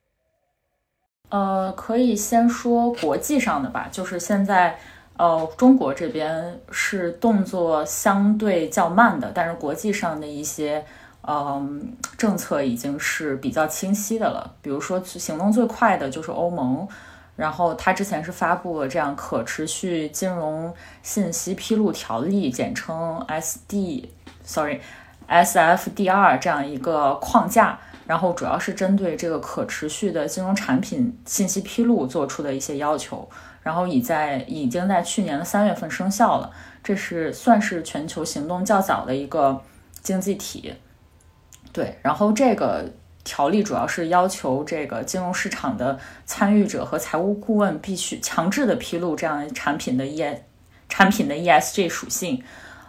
呃，可以先说国际上的吧，就是现在呃中国这边是动作相对较慢的，但是国际上的一些嗯政策已经是比较清晰的了。比如说行动最快的就是欧盟。然后他之前是发布了这样可持续金融信息披露条例，简称 SD，sorry，SFDR 这样一个框架，然后主要是针对这个可持续的金融产品信息披露做出的一些要求，然后已在已经在去年的三月份生效了，这是算是全球行动较早的一个经济体，对，然后这个。条例主要是要求这个金融市场的参与者和财务顾问必须强制的披露这样产品的 E 产品的 ESG 属性，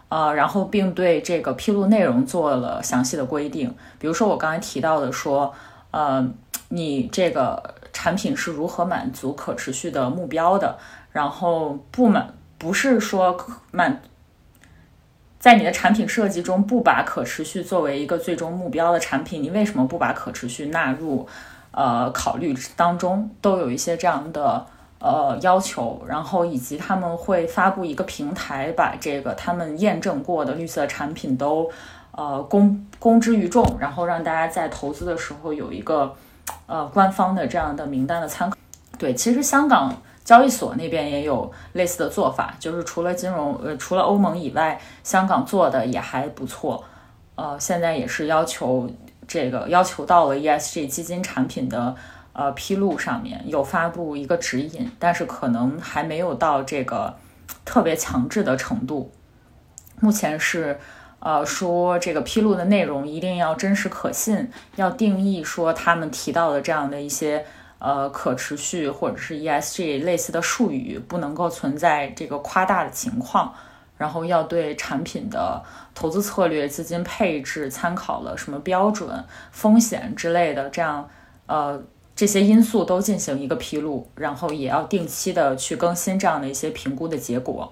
呃，然后并对这个披露内容做了详细的规定。比如说我刚才提到的说，呃，你这个产品是如何满足可持续的目标的，然后不满不是说满。在你的产品设计中不把可持续作为一个最终目标的产品，你为什么不把可持续纳入呃考虑当中？都有一些这样的呃要求，然后以及他们会发布一个平台，把这个他们验证过的绿色产品都呃公公之于众，然后让大家在投资的时候有一个呃官方的这样的名单的参考。对，其实香港。交易所那边也有类似的做法，就是除了金融，呃，除了欧盟以外，香港做的也还不错。呃，现在也是要求这个要求到了 ESG 基金产品的呃披露上面有发布一个指引，但是可能还没有到这个特别强制的程度。目前是呃说这个披露的内容一定要真实可信，要定义说他们提到的这样的一些。呃，可持续或者是 ESG 类似的术语不能够存在这个夸大的情况，然后要对产品的投资策略、资金配置参考了什么标准、风险之类的，这样呃这些因素都进行一个披露，然后也要定期的去更新这样的一些评估的结果。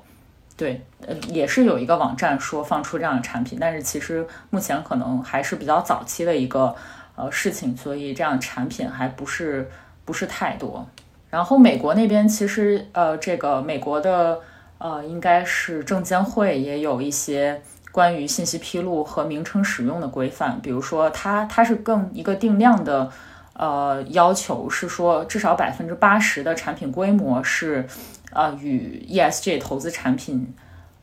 对，呃，也是有一个网站说放出这样的产品，但是其实目前可能还是比较早期的一个呃事情，所以这样产品还不是。不是太多，然后美国那边其实呃，这个美国的呃，应该是证监会也有一些关于信息披露和名称使用的规范，比如说它它是更一个定量的呃要求，是说至少百分之八十的产品规模是呃与 ESG 投资产品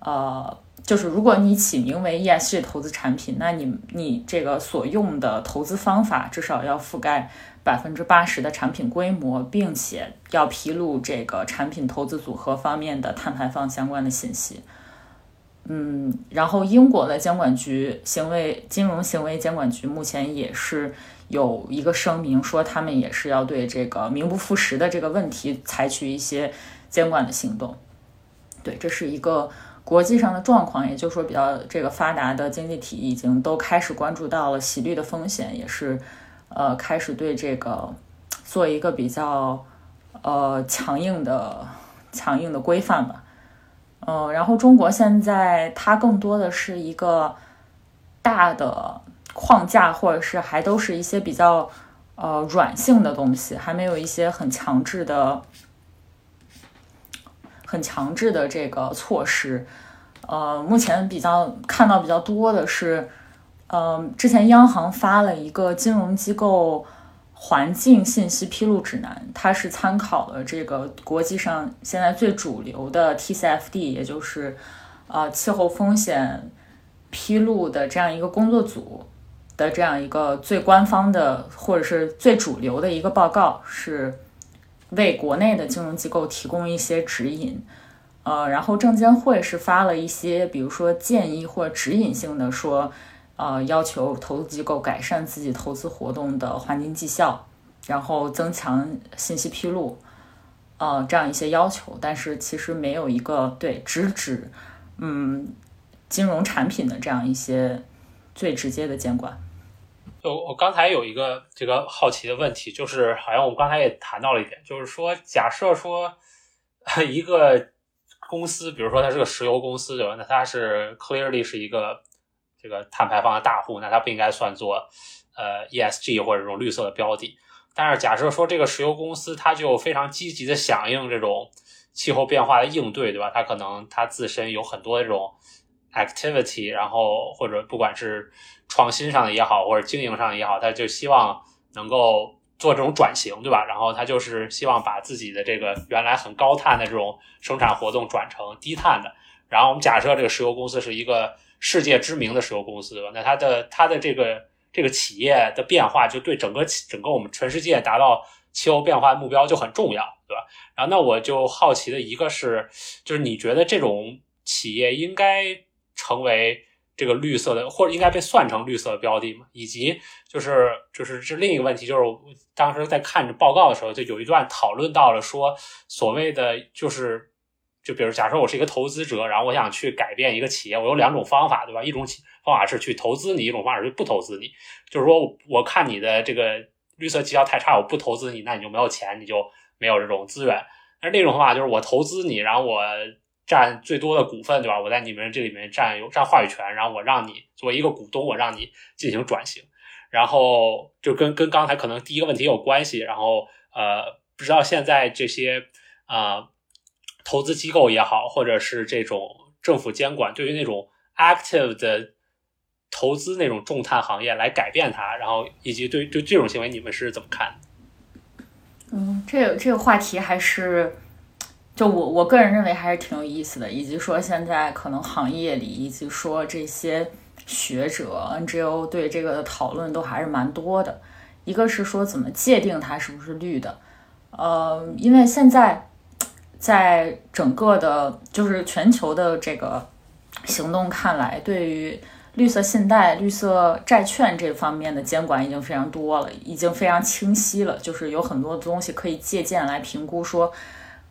呃，就是如果你起名为 ESG 投资产品，那你你这个所用的投资方法至少要覆盖。百分之八十的产品规模，并且要披露这个产品投资组合方面的碳排放相关的信息。嗯，然后英国的监管局行为金融行为监管局目前也是有一个声明，说他们也是要对这个名不副实的这个问题采取一些监管的行动。对，这是一个国际上的状况，也就是说，比较这个发达的经济体已经都开始关注到了洗绿的风险，也是。呃，开始对这个做一个比较呃强硬的强硬的规范吧。嗯，然后中国现在它更多的是一个大的框架，或者是还都是一些比较呃软性的东西，还没有一些很强制的很强制的这个措施。呃，目前比较看到比较多的是。嗯，之前央行发了一个金融机构环境信息披露指南，它是参考了这个国际上现在最主流的 TCFD，也就是呃气候风险披露的这样一个工作组的这样一个最官方的或者是最主流的一个报告，是为国内的金融机构提供一些指引。呃，然后证监会是发了一些，比如说建议或指引性的说。呃，要求投资机构改善自己投资活动的环境绩效，然后增强信息披露，呃，这样一些要求，但是其实没有一个对直指，嗯，金融产品的这样一些最直接的监管。就我刚才有一个这个好奇的问题，就是好像我们刚才也谈到了一点，就是说，假设说一个公司，比如说它是个石油公司，对吧？那它是 clearly 是一个。这个碳排放的大户，那它不应该算作呃 ESG 或者这种绿色的标的。但是假设说这个石油公司，它就非常积极的响应这种气候变化的应对，对吧？它可能它自身有很多这种 activity，然后或者不管是创新上的也好，或者经营上的也好，它就希望能够做这种转型，对吧？然后它就是希望把自己的这个原来很高碳的这种生产活动转成低碳的。然后我们假设这个石油公司是一个。世界知名的石油公司，吧？那它的它的这个这个企业的变化，就对整个整个我们全世界达到气候变化目标就很重要，对吧？然后那我就好奇的一个是，就是你觉得这种企业应该成为这个绿色的，或者应该被算成绿色的标的吗？以及就是就是这另一个问题，就是我当时在看着报告的时候，就有一段讨论到了说，所谓的就是。就比如，假设我是一个投资者，然后我想去改变一个企业，我有两种方法，对吧？一种方法是去投资你，一种方法是不投资你。就是说我看你的这个绿色绩效太差，我不投资你，那你就没有钱，你就没有这种资源。但是另一种方法就是我投资你，然后我占最多的股份，对吧？我在你们这里面占有占话语权，然后我让你作为一个股东，我让你进行转型。然后就跟跟刚才可能第一个问题有关系。然后呃，不知道现在这些啊投资机构也好，或者是这种政府监管，对于那种 active 的投资那种重碳行业来改变它，然后以及对对这种行为，你们是怎么看？嗯，这个这个话题还是就我我个人认为还是挺有意思的，以及说现在可能行业里，以及说这些。学者 NGO 对这个的讨论都还是蛮多的。一个是说怎么界定它是不是绿的，呃，因为现在在整个的，就是全球的这个行动看来，对于绿色信贷、绿色债券这方面的监管已经非常多了，已经非常清晰了。就是有很多东西可以借鉴来评估，说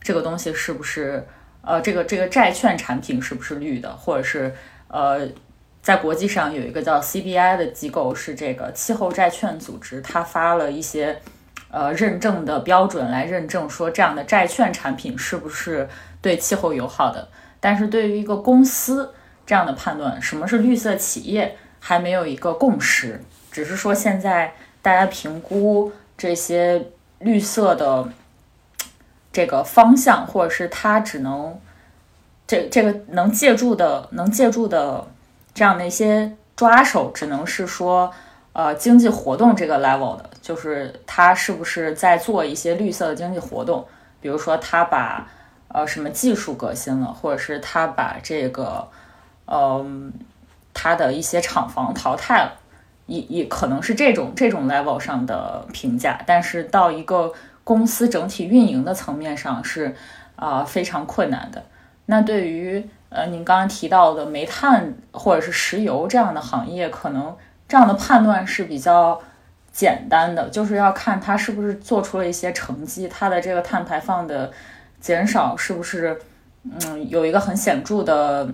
这个东西是不是呃，这个这个债券产品是不是绿的，或者是呃。在国际上有一个叫 CBI 的机构，是这个气候债券组织，它发了一些呃认证的标准来认证说这样的债券产品是不是对气候友好的。但是对于一个公司这样的判断，什么是绿色企业，还没有一个共识。只是说现在大家评估这些绿色的这个方向，或者是它只能这这个能借助的能借助的。这样的一些抓手只能是说，呃，经济活动这个 level 的，就是他是不是在做一些绿色的经济活动，比如说他把呃什么技术革新了，或者是他把这个，嗯，他的一些厂房淘汰了，也也可能是这种这种 level 上的评价，但是到一个公司整体运营的层面上是啊非常困难的。那对于呃，您刚刚提到的煤炭或者是石油这样的行业，可能这样的判断是比较简单的，就是要看他是不是做出了一些成绩，他的这个碳排放的减少是不是嗯有一个很显著的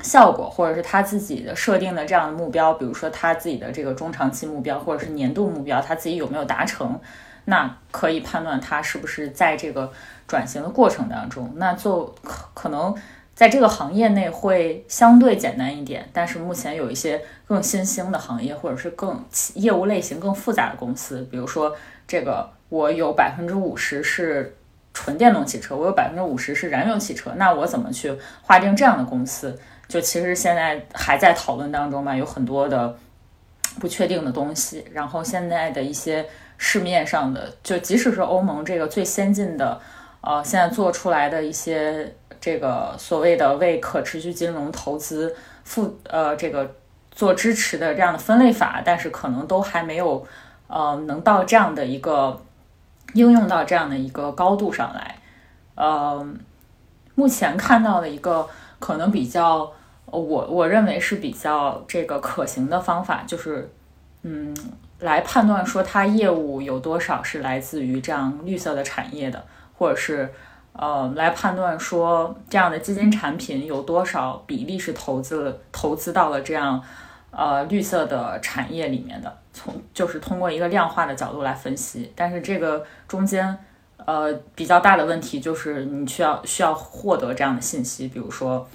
效果，或者是他自己的设定的这样的目标，比如说他自己的这个中长期目标或者是年度目标，他自己有没有达成，那可以判断他是不是在这个转型的过程当中，那就可可能。在这个行业内会相对简单一点，但是目前有一些更新兴的行业，或者是更业务类型更复杂的公司，比如说这个我有百分之五十是纯电动汽车，我有百分之五十是燃油汽车，那我怎么去划定这样的公司？就其实现在还在讨论当中嘛，有很多的不确定的东西。然后现在的一些市面上的，就即使是欧盟这个最先进的，呃，现在做出来的一些。这个所谓的为可持续金融投资负呃这个做支持的这样的分类法，但是可能都还没有呃能到这样的一个应用到这样的一个高度上来。呃，目前看到的一个可能比较我我认为是比较这个可行的方法，就是嗯来判断说它业务有多少是来自于这样绿色的产业的，或者是。呃，来判断说这样的基金产品有多少比例是投资投资到了这样呃绿色的产业里面的，从就是通过一个量化的角度来分析。但是这个中间呃比较大的问题就是你需要需要获得这样的信息，比如说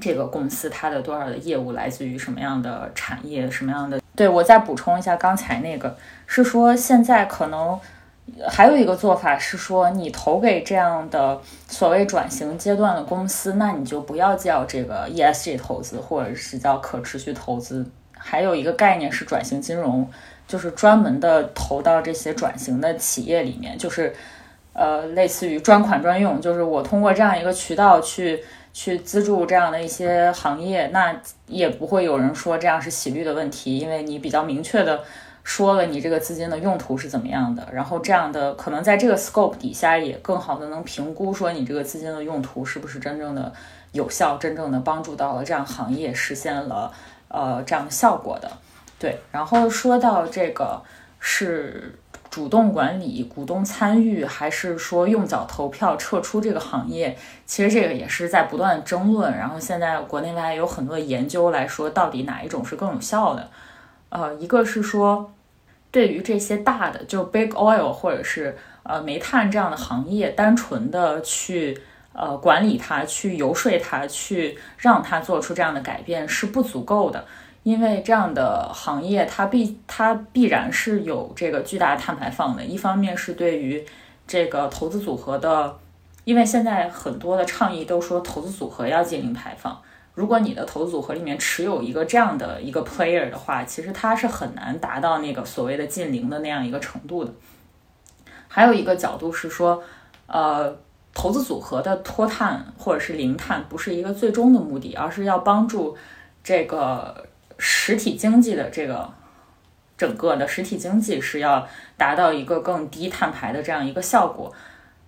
这个公司它的多少的业务来自于什么样的产业，什么样的？对我再补充一下，刚才那个是说现在可能。还有一个做法是说，你投给这样的所谓转型阶段的公司，那你就不要叫这个 ESG 投资，或者是叫可持续投资。还有一个概念是转型金融，就是专门的投到这些转型的企业里面，就是呃，类似于专款专用，就是我通过这样一个渠道去去资助这样的一些行业，那也不会有人说这样是洗绿的问题，因为你比较明确的。说了你这个资金的用途是怎么样的，然后这样的可能在这个 scope 底下也更好的能评估说你这个资金的用途是不是真正的有效，真正的帮助到了这样行业实现了呃这样的效果的。对，然后说到这个是主动管理、股东参与，还是说用脚投票撤出这个行业，其实这个也是在不断争论。然后现在国内外有很多研究来说，到底哪一种是更有效的。呃，一个是说，对于这些大的，就 big oil 或者是呃煤炭这样的行业，单纯的去呃管理它、去游说它、去让它做出这样的改变是不足够的，因为这样的行业它必它必然是有这个巨大碳排放的。一方面是对于这个投资组合的，因为现在很多的倡议都说投资组合要进零排放。如果你的投资组合里面持有一个这样的一个 player 的话，其实它是很难达到那个所谓的近零的那样一个程度的。还有一个角度是说，呃，投资组合的脱碳或者是零碳不是一个最终的目的，而是要帮助这个实体经济的这个整个的实体经济是要达到一个更低碳排的这样一个效果。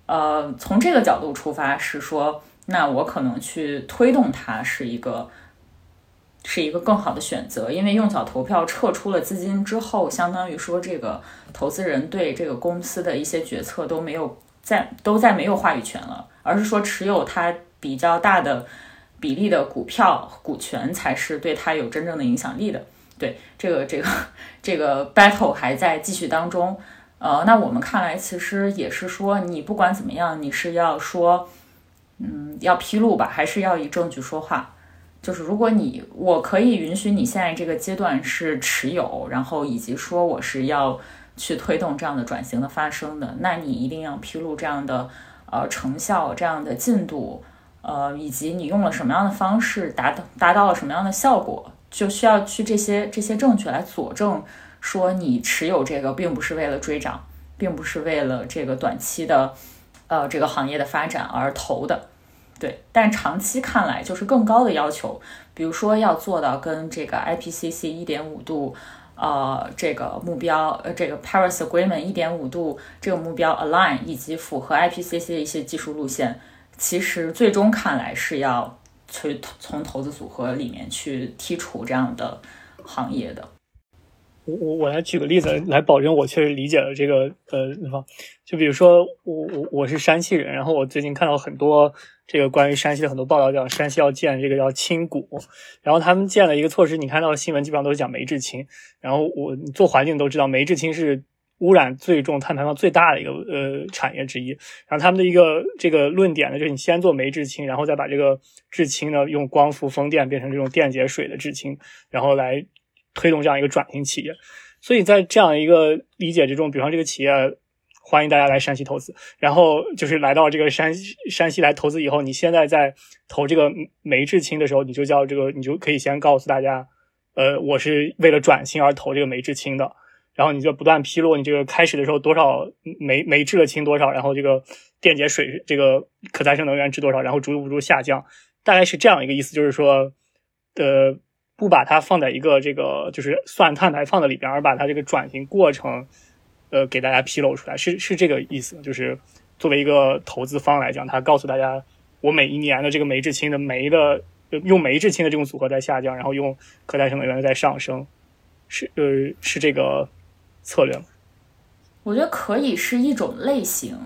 呃，从这个角度出发是说。那我可能去推动它是一个，是一个更好的选择，因为用脚投票撤出了资金之后，相当于说这个投资人对这个公司的一些决策都没有在都在没有话语权了，而是说持有它比较大的比例的股票股权才是对它有真正的影响力的。对这个这个 这个 battle 还在继续当中。呃，那我们看来其实也是说，你不管怎么样，你是要说。嗯，要披露吧，还是要以证据说话？就是如果你我可以允许你现在这个阶段是持有，然后以及说我是要去推动这样的转型的发生的，那你一定要披露这样的呃成效、这样的进度，呃，以及你用了什么样的方式达到达到了什么样的效果，就需要去这些这些证据来佐证说你持有这个并不是为了追涨，并不是为了这个短期的。呃，这个行业的发展而投的，对，但长期看来就是更高的要求，比如说要做到跟这个 IPCC 一点五度，呃，这个目标，呃，这个 Paris Agreement 一点五度这个目标 align，以及符合 IPCC 的一些技术路线，其实最终看来是要去从投资组合里面去剔除这样的行业的。我我我来举个例子来保证我确实理解了这个呃地方，就比如说我我我是山西人，然后我最近看到很多这个关于山西的很多报道，讲山西要建这个叫青谷，然后他们建了一个措施，你看到的新闻基本上都是讲煤制氢，然后我做环境都知道煤制氢是污染最重、碳排放最大的一个呃产业之一，然后他们的一个这个论点呢，就是你先做煤制氢，然后再把这个制氢呢用光伏风电变成这种电解水的制氢，然后来。推动这样一个转型企业，所以在这样一个理解之中，比方这个企业欢迎大家来山西投资，然后就是来到这个山山西来投资以后，你现在在投这个煤制氢的时候，你就叫这个，你就可以先告诉大家，呃，我是为了转型而投这个煤制氢的，然后你就不断披露你这个开始的时候多少煤煤制的氢多少，然后这个电解水这个可再生能源值多少，然后逐步逐步下降，大概是这样一个意思，就是说，呃。不把它放在一个这个就是算碳排放的里边，而把它这个转型过程，呃，给大家披露出来，是是这个意思。就是作为一个投资方来讲，他告诉大家，我每一年的这个煤制氢的煤的用煤制氢的这种组合在下降，然后用可再生能源在上升，是呃是这个策略吗？我觉得可以是一种类型，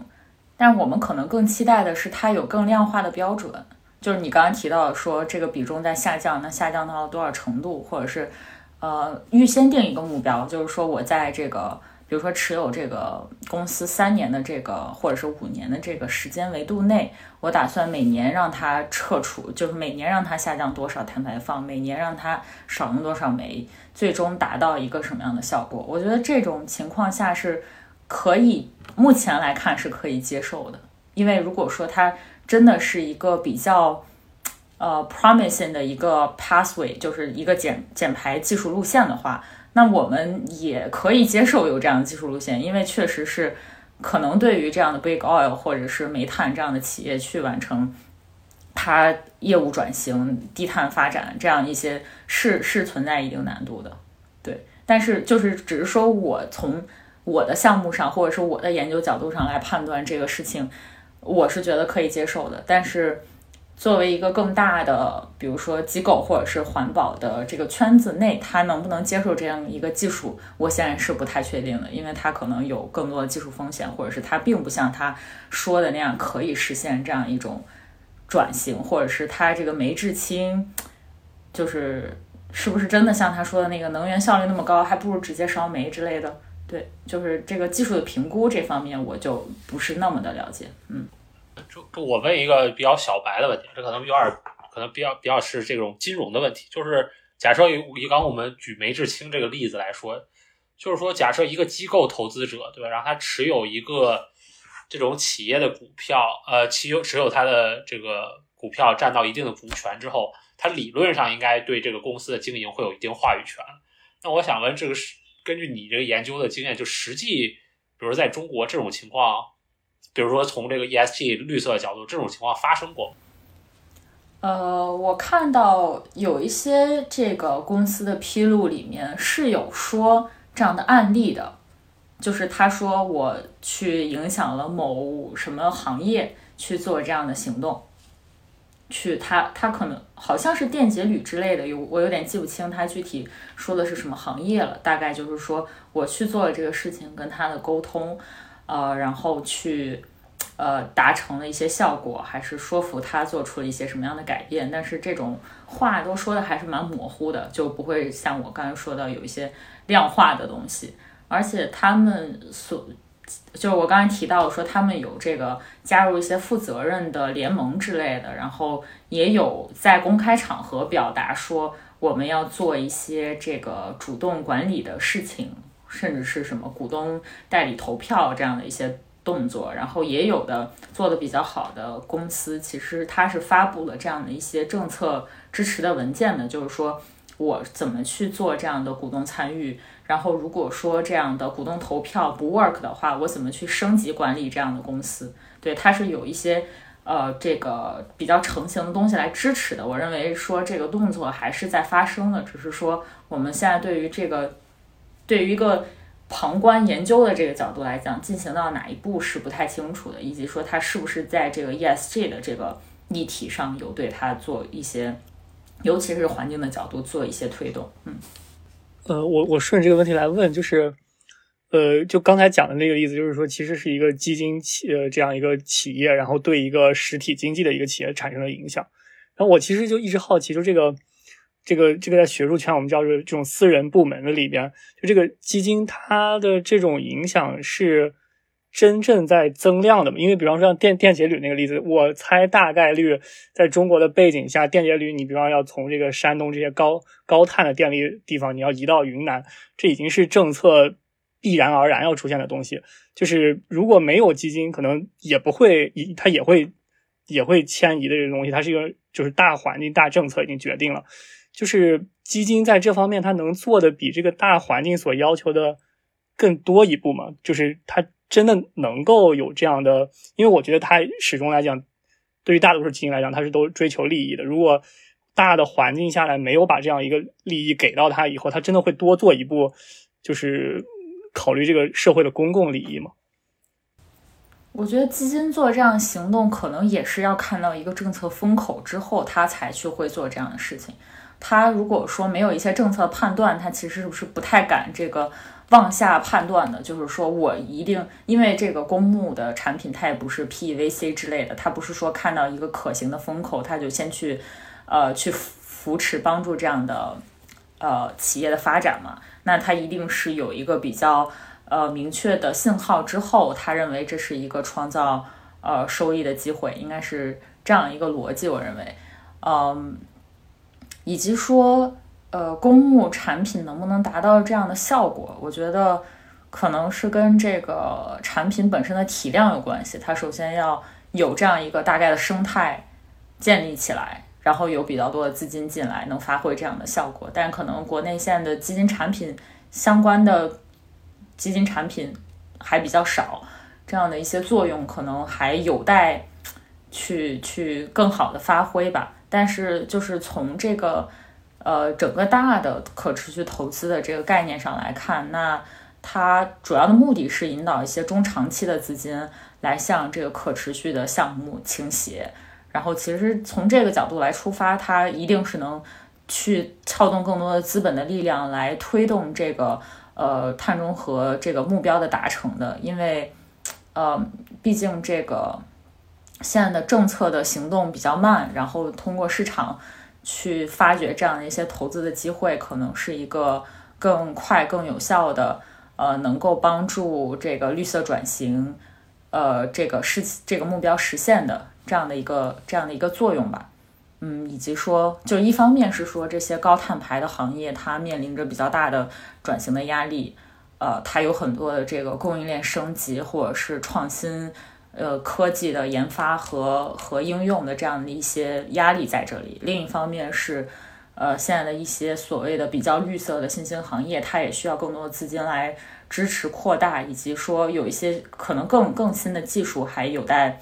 但我们可能更期待的是它有更量化的标准。就是你刚刚提到说这个比重在下降，那下降到了多少程度，或者是呃预先定一个目标，就是说我在这个比如说持有这个公司三年的这个或者是五年的这个时间维度内，我打算每年让它撤除，就是每年让它下降多少碳排放，每年让它少用多少煤，最终达到一个什么样的效果？我觉得这种情况下是可以，目前来看是可以接受的，因为如果说它。真的是一个比较，呃，promising 的一个 pathway，就是一个减减排技术路线的话，那我们也可以接受有这样的技术路线，因为确实是可能对于这样的 big oil 或者是煤炭这样的企业去完成它业务转型、低碳发展这样一些是是存在一定难度的，对。但是就是只是说我从我的项目上或者是我的研究角度上来判断这个事情。我是觉得可以接受的，但是作为一个更大的，比如说机构或者是环保的这个圈子内，他能不能接受这样一个技术，我现在是不太确定的，因为他可能有更多的技术风险，或者是他并不像他说的那样可以实现这样一种转型，或者是他这个煤制氢，就是是不是真的像他说的那个能源效率那么高，还不如直接烧煤之类的。对，就是这个技术的评估这方面，我就不是那么的了解。嗯，这这我问一个比较小白的问题，这可能有点可能比较比较是这种金融的问题，就是假设以以刚我们举梅志清这个例子来说，就是说假设一个机构投资者对吧，然后他持有一个这种企业的股票，呃，持有持有他的这个股票占到一定的股权之后，他理论上应该对这个公司的经营会有一定话语权。那我想问，这个是根据你这个研究的经验，就实际，比如在中国这种情况，比如说从这个 ESG 绿色的角度，这种情况发生过？呃，我看到有一些这个公司的披露里面是有说这样的案例的，就是他说我去影响了某什么行业去做这样的行动。去他他可能好像是电解铝之类的，有我有点记不清他具体说的是什么行业了。大概就是说我去做了这个事情，跟他的沟通，呃，然后去呃达成了一些效果，还是说服他做出了一些什么样的改变。但是这种话都说的还是蛮模糊的，就不会像我刚才说的有一些量化的东西，而且他们所。就是我刚才提到说，他们有这个加入一些负责任的联盟之类的，然后也有在公开场合表达说我们要做一些这个主动管理的事情，甚至是什么股东代理投票这样的一些动作。然后也有的做的比较好的公司，其实它是发布了这样的一些政策支持的文件的，就是说我怎么去做这样的股东参与。然后，如果说这样的股东投票不 work 的话，我怎么去升级管理这样的公司？对，它是有一些呃这个比较成型的东西来支持的。我认为说这个动作还是在发生的，只是说我们现在对于这个对于一个旁观研究的这个角度来讲，进行到哪一步是不太清楚的，以及说它是不是在这个 ESG 的这个议题上有对它做一些，尤其是环境的角度做一些推动，嗯。呃，我我顺着这个问题来问，就是，呃，就刚才讲的那个例子，就是说，其实是一个基金企呃这样一个企业，然后对一个实体经济的一个企业产生了影响。然后我其实就一直好奇，就这个这个这个在学术圈我们叫做这种私人部门的里边，就这个基金它的这种影响是。真正在增量的嘛？因为比方说像电电解铝那个例子，我猜大概率在中国的背景下，电解铝你比方要从这个山东这些高高碳的电力地方，你要移到云南，这已经是政策必然而然要出现的东西。就是如果没有基金，可能也不会，它也会也会迁移的这个东西。它是一个就是大环境大政策已经决定了，就是基金在这方面它能做的比这个大环境所要求的更多一步嘛？就是它。真的能够有这样的，因为我觉得他始终来讲，对于大多数基金来讲，他是都追求利益的。如果大的环境下来没有把这样一个利益给到他以后，他真的会多做一步，就是考虑这个社会的公共利益吗？我觉得基金做这样行动，可能也是要看到一个政策风口之后，他才去会做这样的事情。他如果说没有一些政策判断，他其实是不是不太敢这个。往下判断的，就是说我一定因为这个公募的产品，它也不是 PVC 之类的，它不是说看到一个可行的风口，它就先去，呃，去扶持帮助这样的呃企业的发展嘛。那它一定是有一个比较呃明确的信号之后，他认为这是一个创造呃收益的机会，应该是这样一个逻辑。我认为，嗯，以及说。呃，公募产品能不能达到这样的效果？我觉得可能是跟这个产品本身的体量有关系。它首先要有这样一个大概的生态建立起来，然后有比较多的资金进来，能发挥这样的效果。但可能国内现在的基金产品相关的基金产品还比较少，这样的一些作用可能还有待去去更好的发挥吧。但是就是从这个。呃，整个大的可持续投资的这个概念上来看，那它主要的目的是引导一些中长期的资金来向这个可持续的项目倾斜。然后，其实从这个角度来出发，它一定是能去撬动更多的资本的力量来推动这个呃碳中和这个目标的达成的。因为，呃，毕竟这个现在的政策的行动比较慢，然后通过市场。去发掘这样的一些投资的机会，可能是一个更快、更有效的呃，能够帮助这个绿色转型，呃，这个实这个目标实现的这样的一个这样的一个作用吧。嗯，以及说，就一方面是说这些高碳排的行业，它面临着比较大的转型的压力，呃，它有很多的这个供应链升级或者是创新，呃，科技的研发和和应用的这样的一些压力在这里。另一方面是。呃，现在的一些所谓的比较绿色的新兴行业，它也需要更多的资金来支持扩大，以及说有一些可能更更新的技术还有待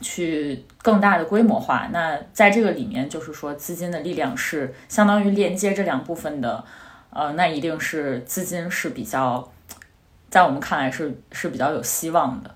去更大的规模化。那在这个里面，就是说资金的力量是相当于连接这两部分的，呃，那一定是资金是比较，在我们看来是是比较有希望的。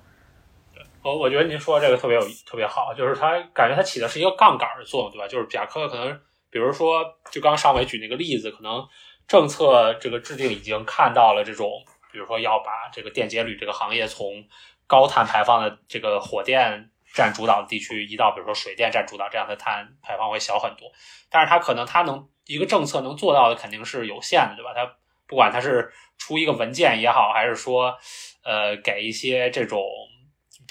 我我觉得您说这个特别有特别好，就是它感觉它起的是一个杠杆的作用，对吧？就是甲科可能。比如说，就刚上伟举那个例子，可能政策这个制定已经看到了这种，比如说要把这个电解铝这个行业从高碳排放的这个火电占主导的地区移到比如说水电占主导，这样的碳排放会小很多。但是它可能它能一个政策能做到的肯定是有限的，对吧？它不管它是出一个文件也好，还是说呃给一些这种，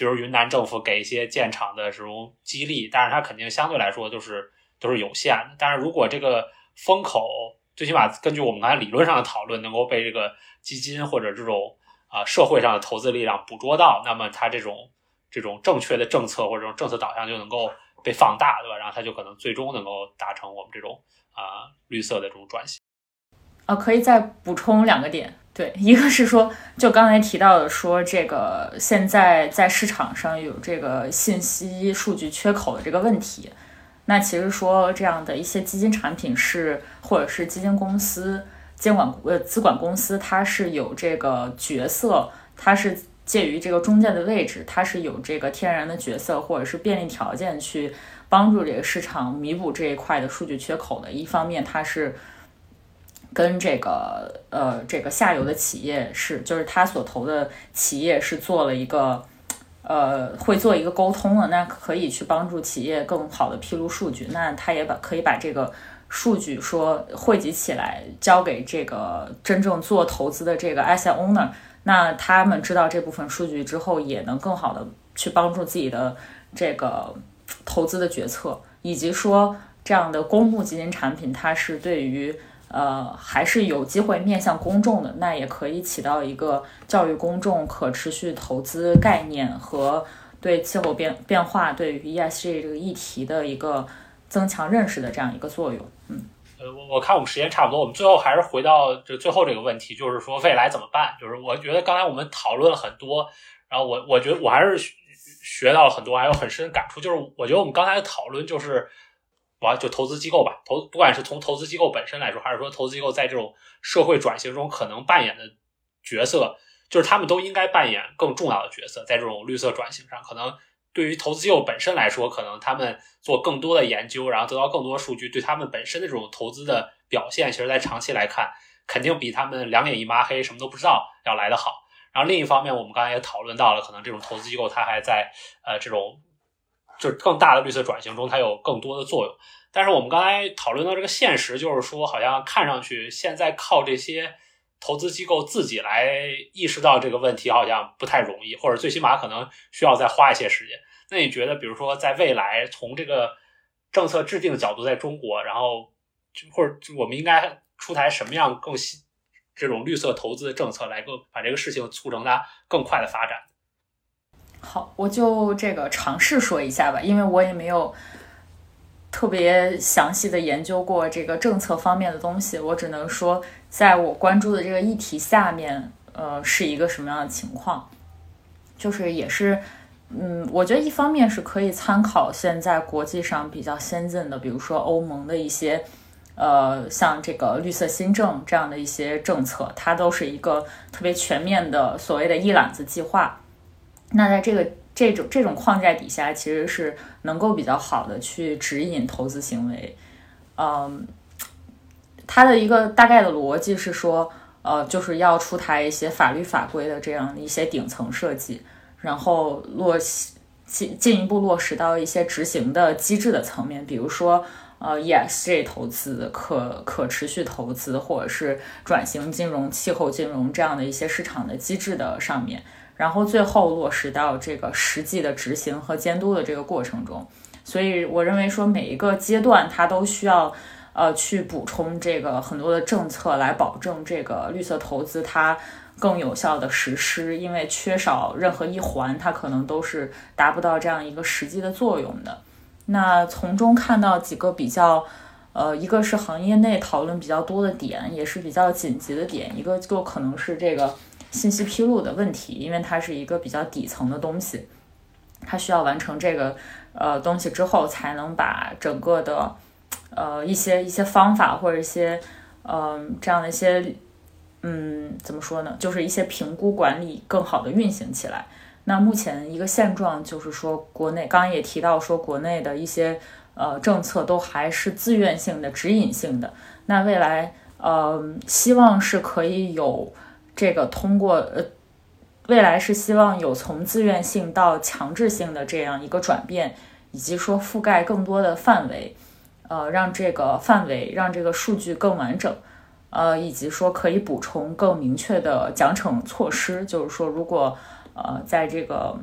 比如云南政府给一些建厂的这种激励，但是它肯定相对来说就是。都是有限的，但是如果这个风口最起码根据我们刚才理论上的讨论，能够被这个基金或者这种啊社会上的投资力量捕捉到，那么它这种这种正确的政策或者这种政策导向就能够被放大，对吧？然后它就可能最终能够达成我们这种啊绿色的这种转型。啊，可以再补充两个点，对，一个是说，就刚才提到的，说这个现在在市场上有这个信息数据缺口的这个问题。那其实说这样的一些基金产品是，或者是基金公司监管呃资管公司，它是有这个角色，它是介于这个中间的位置，它是有这个天然的角色或者是便利条件去帮助这个市场弥补这一块的数据缺口的。一方面，它是跟这个呃这个下游的企业是，就是他所投的企业是做了一个。呃，会做一个沟通了，那可以去帮助企业更好的披露数据。那他也把可以把这个数据说汇集起来，交给这个真正做投资的这个 asset owner。那他们知道这部分数据之后，也能更好的去帮助自己的这个投资的决策，以及说这样的公募基金产品，它是对于。呃，还是有机会面向公众的，那也可以起到一个教育公众可持续投资概念和对气候变变化、对于 ESG 这个议题的一个增强认识的这样一个作用。嗯，呃，我我看我们时间差不多，我们最后还是回到这最后这个问题，就是说未来怎么办？就是我觉得刚才我们讨论了很多，然后我我觉得我还是学到了很多，还有很深的感触。就是我觉得我们刚才的讨论就是。完就投资机构吧，投不管是从投资机构本身来说，还是说投资机构在这种社会转型中可能扮演的角色，就是他们都应该扮演更重要的角色，在这种绿色转型上，可能对于投资机构本身来说，可能他们做更多的研究，然后得到更多数据，对他们本身的这种投资的表现，其实在长期来看，肯定比他们两眼一抹黑什么都不知道要来得好。然后另一方面，我们刚才也讨论到了，可能这种投资机构它还在呃这种。就是更大的绿色转型中，它有更多的作用。但是我们刚才讨论到这个现实，就是说，好像看上去现在靠这些投资机构自己来意识到这个问题，好像不太容易，或者最起码可能需要再花一些时间。那你觉得，比如说，在未来，从这个政策制定的角度，在中国，然后或者我们应该出台什么样更新这种绿色投资的政策，来更把这个事情促成它更快的发展？好，我就这个尝试说一下吧，因为我也没有特别详细的研究过这个政策方面的东西，我只能说，在我关注的这个议题下面，呃，是一个什么样的情况，就是也是，嗯，我觉得一方面是可以参考现在国际上比较先进的，比如说欧盟的一些，呃，像这个绿色新政这样的一些政策，它都是一个特别全面的所谓的一揽子计划。那在这个这种这种框架底下，其实是能够比较好的去指引投资行为。嗯，它的一个大概的逻辑是说，呃，就是要出台一些法律法规的这样的一些顶层设计，然后落进进一步落实到一些执行的机制的层面，比如说，呃 ESG 投资、可可持续投资，或者是转型金融、气候金融这样的一些市场的机制的上面，然后最后落实到这个实际的执行和监督的这个过程中。所以我认为说每一个阶段它都需要呃去补充这个很多的政策来保证这个绿色投资它更有效的实施，因为缺少任何一环，它可能都是达不到这样一个实际的作用的。那从中看到几个比较，呃，一个是行业内讨论比较多的点，也是比较紧急的点，一个就可能是这个信息披露的问题，因为它是一个比较底层的东西，它需要完成这个呃东西之后，才能把整个的呃一些一些方法或者一些嗯这样的一些嗯怎么说呢，就是一些评估管理更好的运行起来。那目前一个现状就是说，国内刚刚也提到说，国内的一些呃政策都还是自愿性的、指引性的。那未来呃，希望是可以有这个通过呃，未来是希望有从自愿性到强制性的这样一个转变，以及说覆盖更多的范围，呃，让这个范围让这个数据更完整，呃，以及说可以补充更明确的奖惩措施，就是说如果。呃，在这个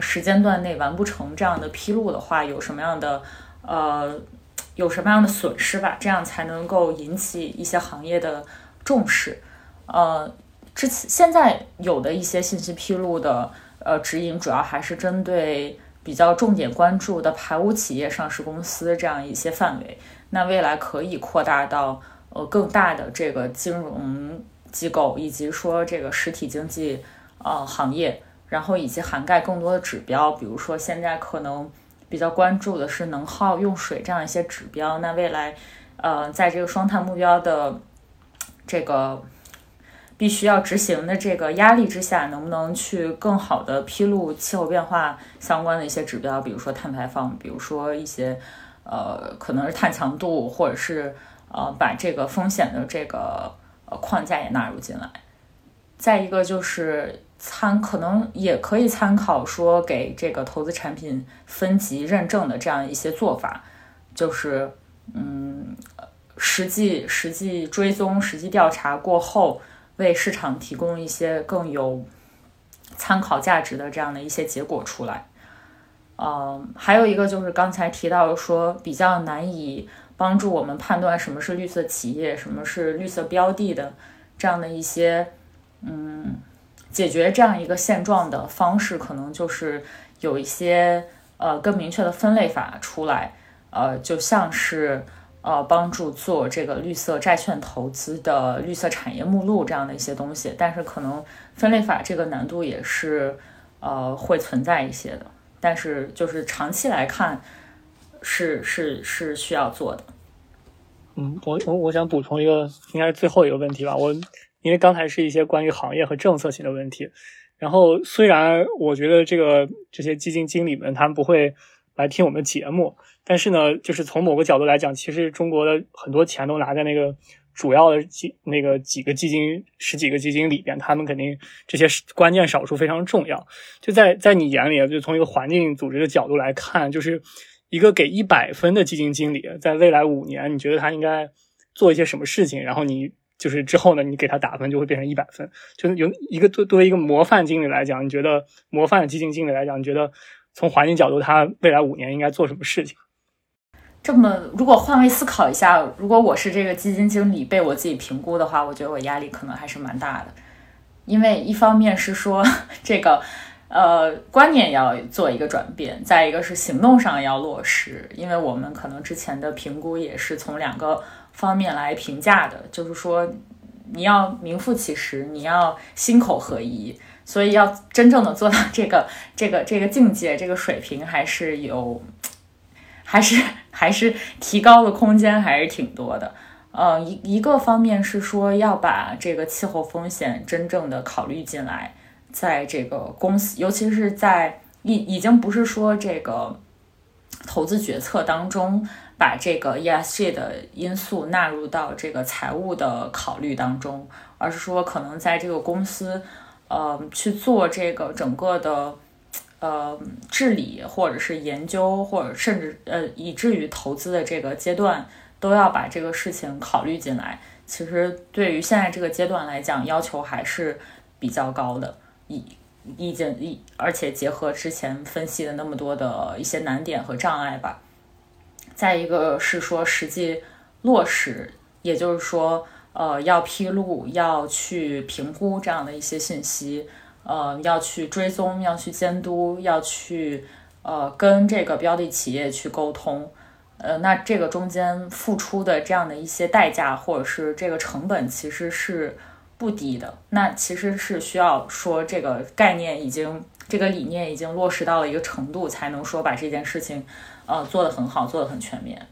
时间段内完不成这样的披露的话，有什么样的呃有什么样的损失吧？这样才能够引起一些行业的重视。呃，之前现在有的一些信息披露的呃指引，主要还是针对比较重点关注的排污企业、上市公司这样一些范围。那未来可以扩大到呃更大的这个金融机构，以及说这个实体经济。呃，行业，然后以及涵盖更多的指标，比如说现在可能比较关注的是能耗、用水这样一些指标。那未来，呃，在这个双碳目标的这个必须要执行的这个压力之下，能不能去更好的披露气候变化相关的一些指标，比如说碳排放，比如说一些呃，可能是碳强度，或者是呃，把这个风险的这个呃框架也纳入进来。再一个就是。参可能也可以参考说给这个投资产品分级认证的这样一些做法，就是嗯，实际实际追踪、实际调查过后，为市场提供一些更有参考价值的这样的一些结果出来。嗯，还有一个就是刚才提到说比较难以帮助我们判断什么是绿色企业、什么是绿色标的的这样的一些嗯。解决这样一个现状的方式，可能就是有一些呃更明确的分类法出来，呃，就像是呃帮助做这个绿色债券投资的绿色产业目录这样的一些东西。但是可能分类法这个难度也是呃会存在一些的，但是就是长期来看是是是需要做的。嗯，我我我想补充一个，应该是最后一个问题吧，我。因为刚才是一些关于行业和政策性的问题，然后虽然我觉得这个这些基金经理们他们不会来听我们的节目，但是呢，就是从某个角度来讲，其实中国的很多钱都拿在那个主要的基那个几个基金十几个基金里边，他们肯定这些关键少数非常重要。就在在你眼里，就从一个环境组织的角度来看，就是一个给一百分的基金经理，在未来五年，你觉得他应该做一些什么事情？然后你。就是之后呢，你给他打分就会变成一百分。就是有一个作作为一个模范经理来讲，你觉得模范基金经理来讲，你觉得从环境角度，他未来五年应该做什么事情？这么，如果换位思考一下，如果我是这个基金经理，被我自己评估的话，我觉得我压力可能还是蛮大的。因为一方面是说这个呃观念要做一个转变，再一个是行动上要落实，因为我们可能之前的评估也是从两个。方面来评价的，就是说你要名副其实，你要心口合一，所以要真正的做到这个 这个这个境界，这个水平还是有，还是还是提高的空间还是挺多的。呃，一一个方面是说要把这个气候风险真正的考虑进来，在这个公司，尤其是在已已经不是说这个投资决策当中。把这个 ESG 的因素纳入到这个财务的考虑当中，而是说可能在这个公司，呃，去做这个整个的呃治理或者是研究，或者甚至呃以至于投资的这个阶段，都要把这个事情考虑进来。其实对于现在这个阶段来讲，要求还是比较高的。意意见一，而且结合之前分析的那么多的一些难点和障碍吧。再一个是说实际落实，也就是说，呃，要披露，要去评估这样的一些信息，呃，要去追踪，要去监督，要去呃跟这个标的企业去沟通，呃，那这个中间付出的这样的一些代价或者是这个成本，其实是不低的。那其实是需要说这个概念已经，这个理念已经落实到了一个程度，才能说把这件事情。呃，做的很好，做的很全面，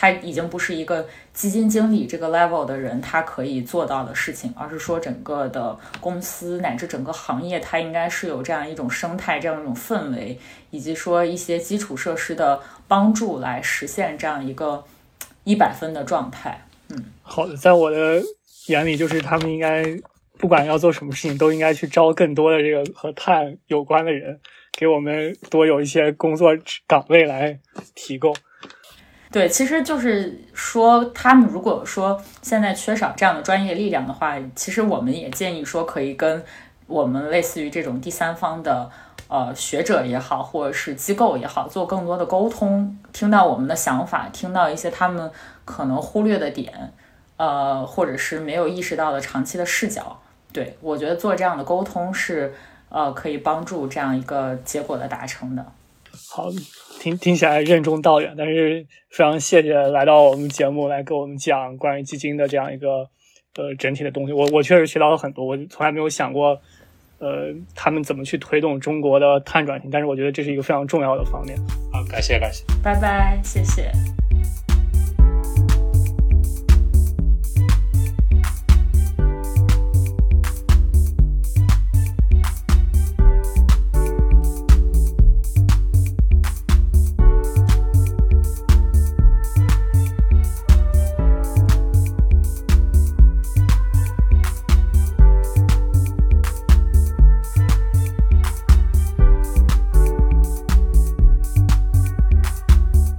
他已经不是一个基金经理这个 level 的人，他可以做到的事情，而是说整个的公司乃至整个行业，它应该是有这样一种生态，这样一种氛围，以及说一些基础设施的帮助来实现这样一个一百分的状态。嗯，好的，在我的眼里，就是他们应该不管要做什么事情，都应该去招更多的这个和碳有关的人。给我们多有一些工作岗位来提供。对，其实就是说，他们如果说现在缺少这样的专业力量的话，其实我们也建议说，可以跟我们类似于这种第三方的呃学者也好，或者是机构也好，做更多的沟通，听到我们的想法，听到一些他们可能忽略的点，呃，或者是没有意识到的长期的视角。对我觉得做这样的沟通是。呃，可以帮助这样一个结果的达成的。好，听听起来任重道远，但是非常谢谢来到我们节目来给我们讲关于基金的这样一个呃整体的东西。我我确实学到了很多，我从来没有想过呃他们怎么去推动中国的碳转型，但是我觉得这是一个非常重要的方面。好，感谢感谢，拜拜，谢谢。